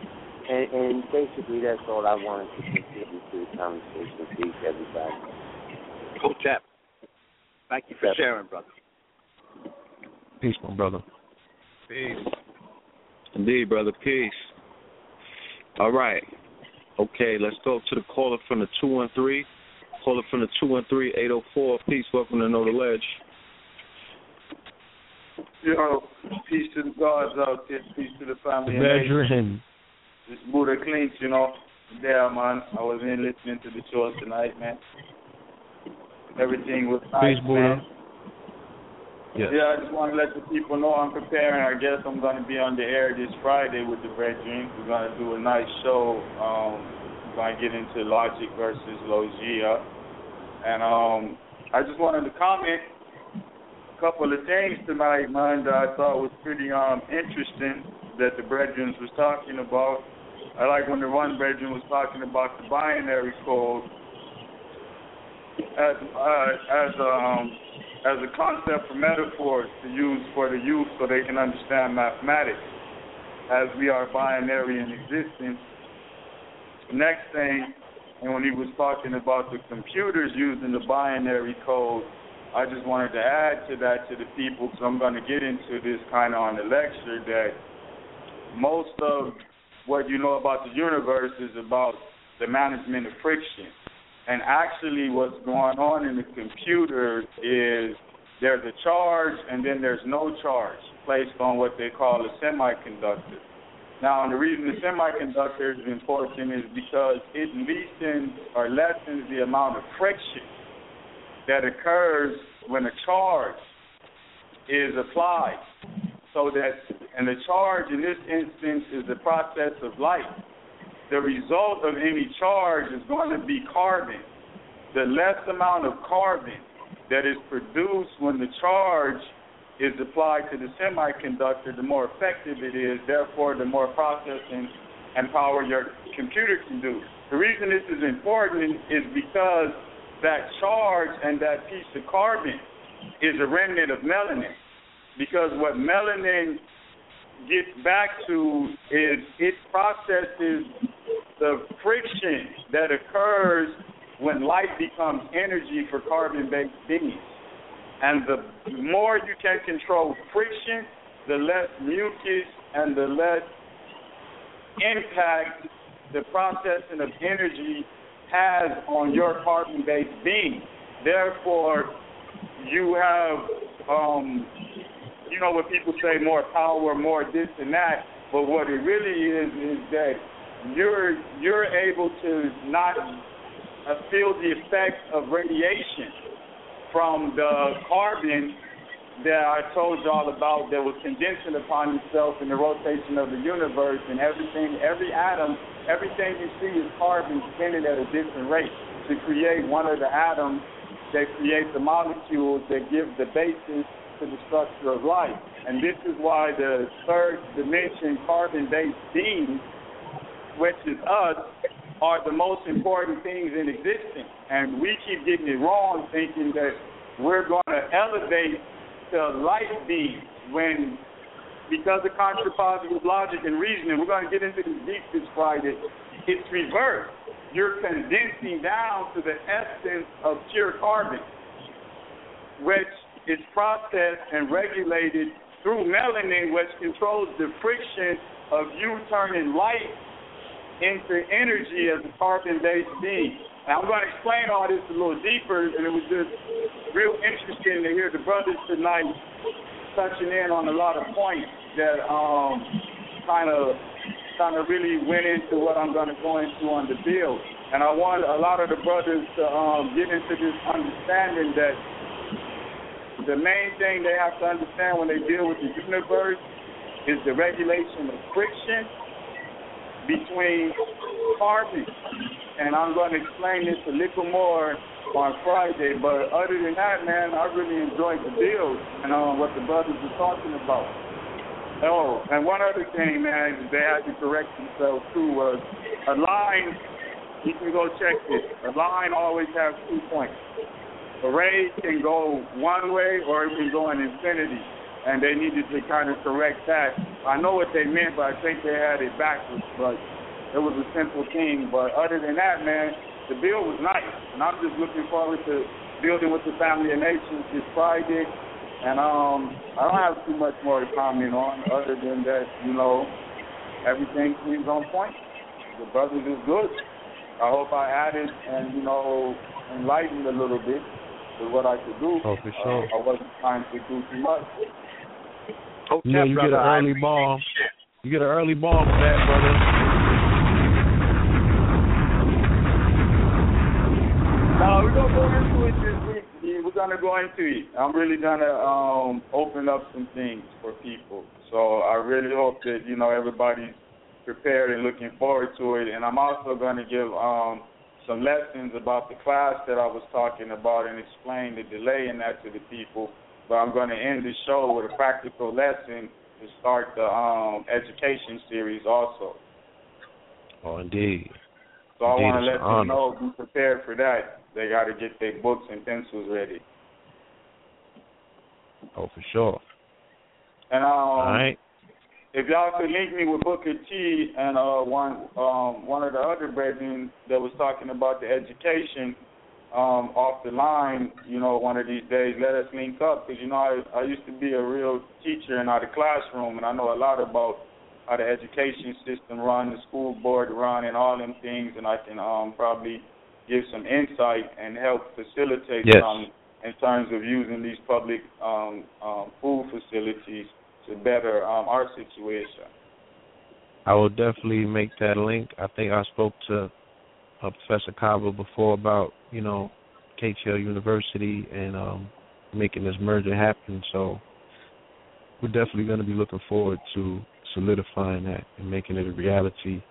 And, and basically, that's all I wanted to contribute to the conversation. Peace, everybody. Cool chap. Thank you for sharing, brother. Peace, my brother. Peace. Indeed, brother. Peace. All right. Okay, let's go to the caller from the 213. Caller from the 213 804. Peace. Welcome to Know the Ledge. Yo, peace to the gods out there, peace to the family. and Veteran. It's Buddha Clinch, you know. Yeah, man. I was in listening to the show tonight, man. Everything was nice, Peace, Buddha. man. Yes. Yeah, I just want to let the people know I'm preparing. I guess I'm going to be on the air this Friday with the Brethren. We're going to do a nice show. Um, we're going to get into Logic versus Logia. And um, I just wanted to comment a couple of things tonight, man, that I thought was pretty um, interesting that the Brethren was talking about. I like when the one Brethren was talking about the binary code as uh, as um as a concept for metaphors to use for the youth so they can understand mathematics as we are binary in existence. Next thing, and when he was talking about the computers using the binary code, I just wanted to add to that to the people because I'm going to get into this kind of on the lecture that most of what you know about the universe is about the management of friction. And actually, what's going on in the computer is there's a charge and then there's no charge placed on what they call a semiconductor. Now, and the reason the semiconductor is important is because it lessens or lessens the amount of friction that occurs when a charge is applied. So that, and the charge in this instance is the process of light the result of any charge is going to be carbon. The less amount of carbon that is produced when the charge is applied to the semiconductor, the more effective it is, therefore, the more processing and power your computer can do. The reason this is important is because that charge and that piece of carbon is a remnant of melanin. Because what melanin gets back to is it processes the friction that occurs when light becomes energy for carbon based beings. And the more you can control friction, the less mucus and the less impact the processing of energy has on your carbon based being. Therefore, you have, um, you know, what people say more power, more this and that. But what it really is is that you're you're able to not uh, feel the effects of radiation from the carbon that I told y'all about that was condensing upon itself in the rotation of the universe and everything, every atom, everything you see is carbon spinning at a different rate to create one of the atoms that create the molecules that give the basis to the structure of life. And this is why the third dimension carbon-based beings, which is us, are the most important things in existence. And we keep getting it wrong, thinking that we're going to elevate to light beings when, because of contrapositive logic and reasoning, we're going to get into this deep this Friday. It's reversed. You're condensing down to the essence of pure carbon, which is processed and regulated through melanin, which controls the friction of you turning light into energy as a carbon-based being. Now, I'm going to explain all this a little deeper, and it was just real interesting to hear the brothers tonight touching in on a lot of points that um, kind of kind of really went into what I'm going to go into on the bill. And I want a lot of the brothers to um, get into this understanding that the main thing they have to understand when they deal with the universe is the regulation of friction between carbon. And I'm going to explain this a little more on Friday. But other than that, man, I really enjoyed the build and um, what the brothers were talking about. Oh, and one other thing, man, they had to correct themselves too was a line. You can go check this. A line always has two points. A ray can go one way or it can go in infinity and they needed to kind of correct that. I know what they meant, but I think they had it backwards. But it was a simple thing. But other than that, man, the bill was nice, and I'm just looking forward to building with the family of nations this Friday. And um, I don't have too much more to comment on, other than that, you know, everything seems on point. The brothers is good. I hope I added and you know enlightened a little bit with what I could do. Oh, for sure. Uh, I wasn't trying to do too much. You know, you get an early bomb. You get an early bomb for that, brother. Now we're gonna go into it this week. We're gonna go into it. I'm really gonna um, open up some things for people. So I really hope that you know everybody's prepared and looking forward to it. And I'm also gonna give um, some lessons about the class that I was talking about and explain the delay in that to the people but I'm going to end the show with a practical lesson to start the um, education series also. Oh, indeed. So I want to let them honor. know, be prepared for that. They got to get their books and pencils ready. Oh, for sure. And um, All right. if y'all could link me with Booker T and uh, one um, one of the other brethren that was talking about the education um, off the line, you know, one of these days, let us link up because you know I, I used to be a real teacher in our classroom, and I know a lot about how the education system run, the school board run, and all them things, and I can um, probably give some insight and help facilitate Yes. some in terms of using these public um, um, food facilities to better um, our situation. I will definitely make that link. I think I spoke to uh, Professor Kaba before about you know KTL University and um, making this merger happen. So we're definitely going to be looking forward to solidifying that and making it a reality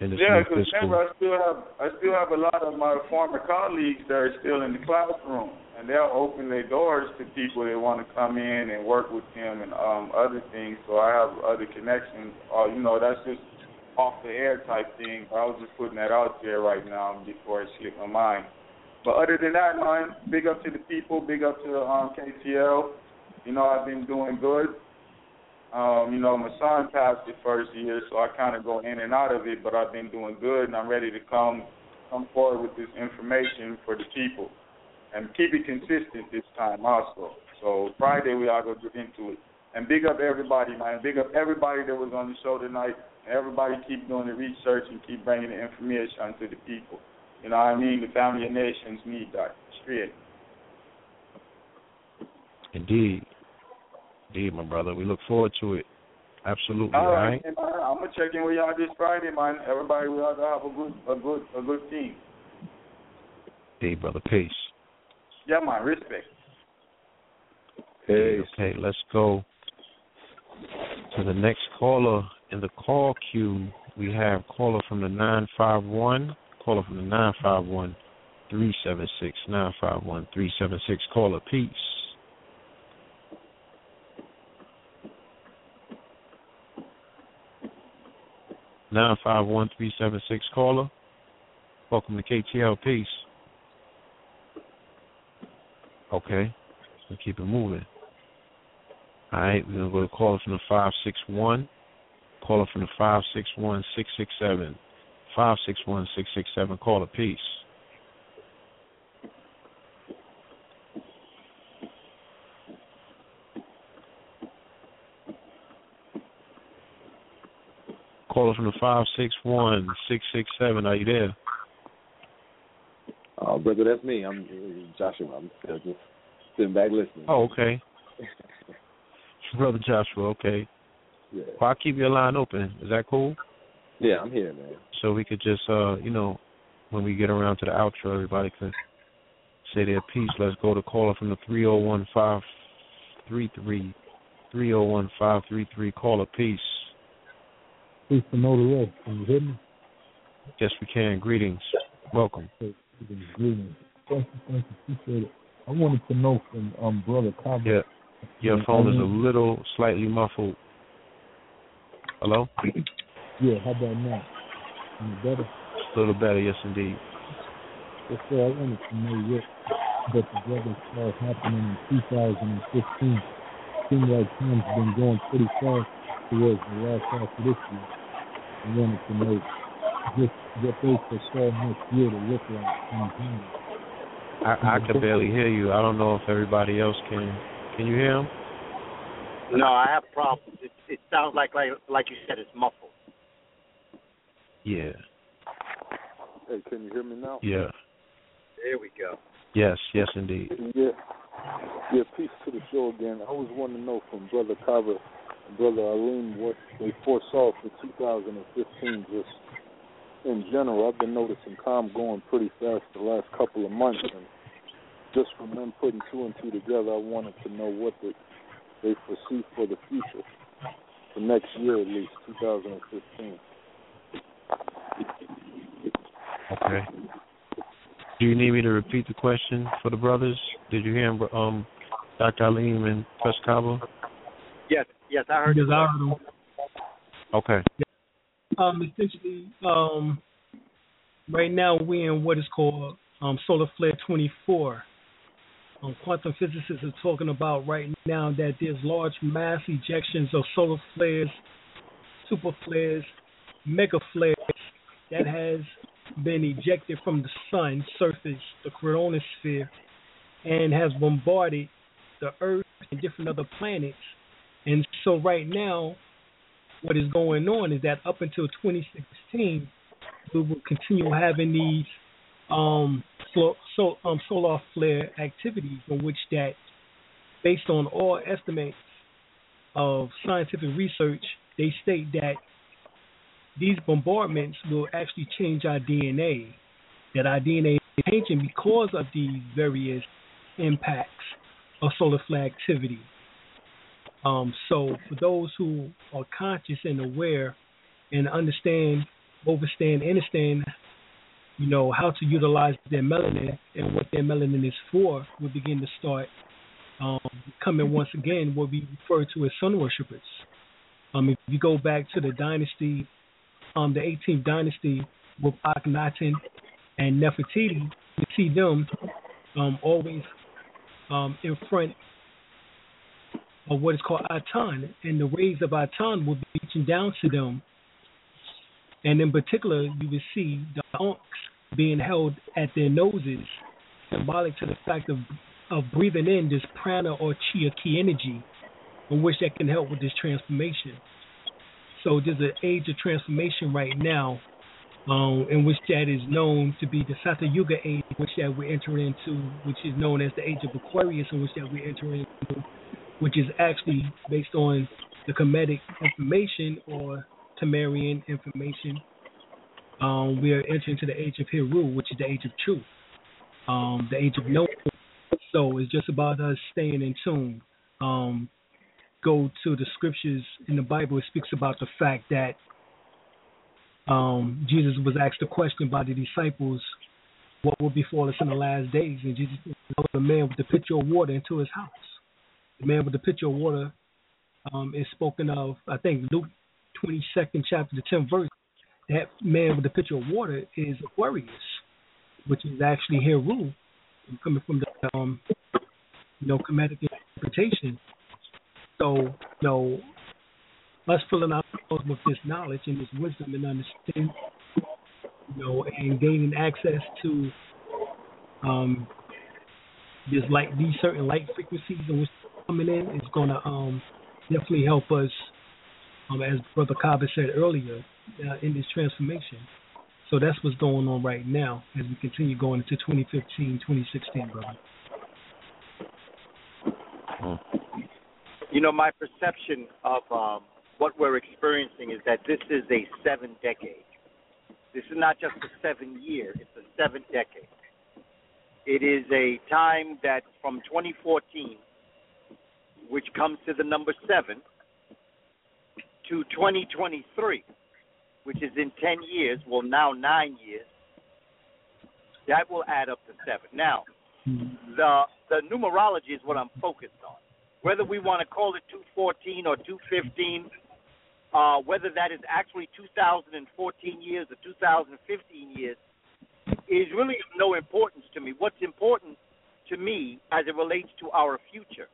in this Yeah, because remember, I still have I still have a lot of my former colleagues that are still in the classroom, and they'll open their doors to people that want to come in and work with them and um other things. So I have other connections. Uh, you know, that's just off the air type thing. I was just putting that out there right now before it slipped my mind. But other than that, man, big up to the people, big up to um, KTL. You know, I've been doing good. Um, you know, my son passed the first year, so I kind of go in and out of it, but I've been doing good, and I'm ready to come come forward with this information for the people and keep it consistent this time also. So Friday we all go get into it. And big up everybody, man. Big up everybody that was on the show tonight. Everybody keep doing the research and keep bringing the information to the people. You know what I mean? The family of nations need that. Straight. Indeed, indeed, my brother. We look forward to it. Absolutely. All right, I'm gonna check in with y'all this Friday, man. Everybody, we all gonna have a good, a good, a good team. Hey, brother. Peace. Yeah, man. Respect. Hey. Okay, let's go to the next caller in the call queue. We have caller from the nine five one. Caller from the nine five one three seven six nine five one three seven six. Caller, peace. Nine five one three seven six. Caller, welcome to KTL. Peace. Okay, let's keep it moving. All right, we're gonna go to caller from the five six one. Caller from the five six one six six seven. Five six one six six seven. Caller, peace. Caller from the five six one six six seven. Are you there? Oh, brother, that's me. I'm uh, Joshua. I'm just sitting back listening. Oh, okay. Brother Joshua, okay. Yeah. Well, I'll keep your line open. Is that cool? Yeah, I'm here, man. So we could just, uh, you know, when we get around to the outro, everybody could say their piece. Let's go to caller from the three zero one five three three three zero one five three three. Call a peace. Peace to know the rest. Can you hear me? Yes, we can. Greetings. Welcome. Greetings. Thank you, thank you. Appreciate it. I wanted to know from um brother Kaba. Yeah. Your phone is a little slightly muffled. Hello? Yeah, how about now? Any better? A little better, yes indeed. Yes, sir. I wanted to know what that the brother saw happening in 2015. Seems like time's been going pretty fast towards the last half of this year. I wanted to know just what they foresaw next year to look like in time. I, I can barely hear you. I don't know if everybody else can. Can you hear him? No, I have problems. It, it sounds like, like like you said, it's muffled. Yeah. Hey, can you hear me now? Yeah. There we go. Yes, yes indeed. Yeah. Yeah, peace to the show again. I was wanting to know from Brother Kaba and Brother Alim what they foresaw for 2015 just in general. I've been noticing calm going pretty fast the last couple of months, and just from them putting two and two together, I wanted to know what the, they foresee for the future, for next year at least, 2015. Okay. Do you need me to repeat the question for the brothers? Did you hear him, um, Dr. Alim and Press Kaba? Yes, yes, I heard. Yes, I heard him. Okay. Um, essentially, um, right now we're in what is called um, solar flare 24. Um, quantum physicists are talking about right now that there's large mass ejections of solar flares, super flares, mega flares that has been ejected from the sun surface, the chromosphere, and has bombarded the Earth and different other planets. And so right now, what is going on is that up until 2016, we will continue having these um, so, um, solar flare activities in which that, based on all estimates of scientific research, they state that these bombardments will actually change our DNA, that our DNA is changing because of these various impacts of solar flare activity. Um, so for those who are conscious and aware and understand, overstand, understand, you know, how to utilize their melanin and what their melanin is for, will begin to start um, coming once again what we refer to as sun worshippers. Um, if you go back to the dynasty, um, the 18th dynasty with Akhenaten and Nefertiti, you see them um, always um, in front of what is called Aten, and the rays of Aten will be reaching down to them. And in particular, you will see the ankhs being held at their noses, symbolic to the fact of of breathing in this prana or chi or ki energy, in which that can help with this transformation. So there's an age of transformation right now, um, in which that is known to be the Satya Yuga age, which that we're entering into, which is known as the age of Aquarius, in which that we're entering into, which is actually based on the Kemetic information or Tamarian information. Um, we are entering to the age of Heru, which is the age of truth, um, the age of knowing. So it's just about us staying in tune. Um, go to the scriptures in the Bible. It speaks about the fact that um, Jesus was asked a question by the disciples, "What will befall us in the last days?" And Jesus said, "The man with the pitcher of water into his house." The man with the pitcher of water um, is spoken of. I think Luke twenty second chapter, the tenth verse. That man with the pitcher of water is Aquarius, which is actually Heru, coming from the um, you know Kemetic interpretation. So, you know, us filling ourselves with this knowledge and this wisdom and understanding, you know, and gaining access to um this light these certain light frequencies in which coming in is gonna um definitely help us um as Brother Kaba said earlier, uh, in this transformation. So that's what's going on right now as we continue going into 2015, 2016, brother. You know, my perception of um, what we're experiencing is that this is a seven decade. This is not just a seven year, it's a seven decade. It is a time that from 2014 which comes to the number seven, to 2023, which is in 10 years, well, now nine years, that will add up to seven. Now, the the numerology is what I'm focused on. Whether we want to call it 214 or 215, uh, whether that is actually 2014 years or 2015 years, is really of no importance to me. What's important to me as it relates to our future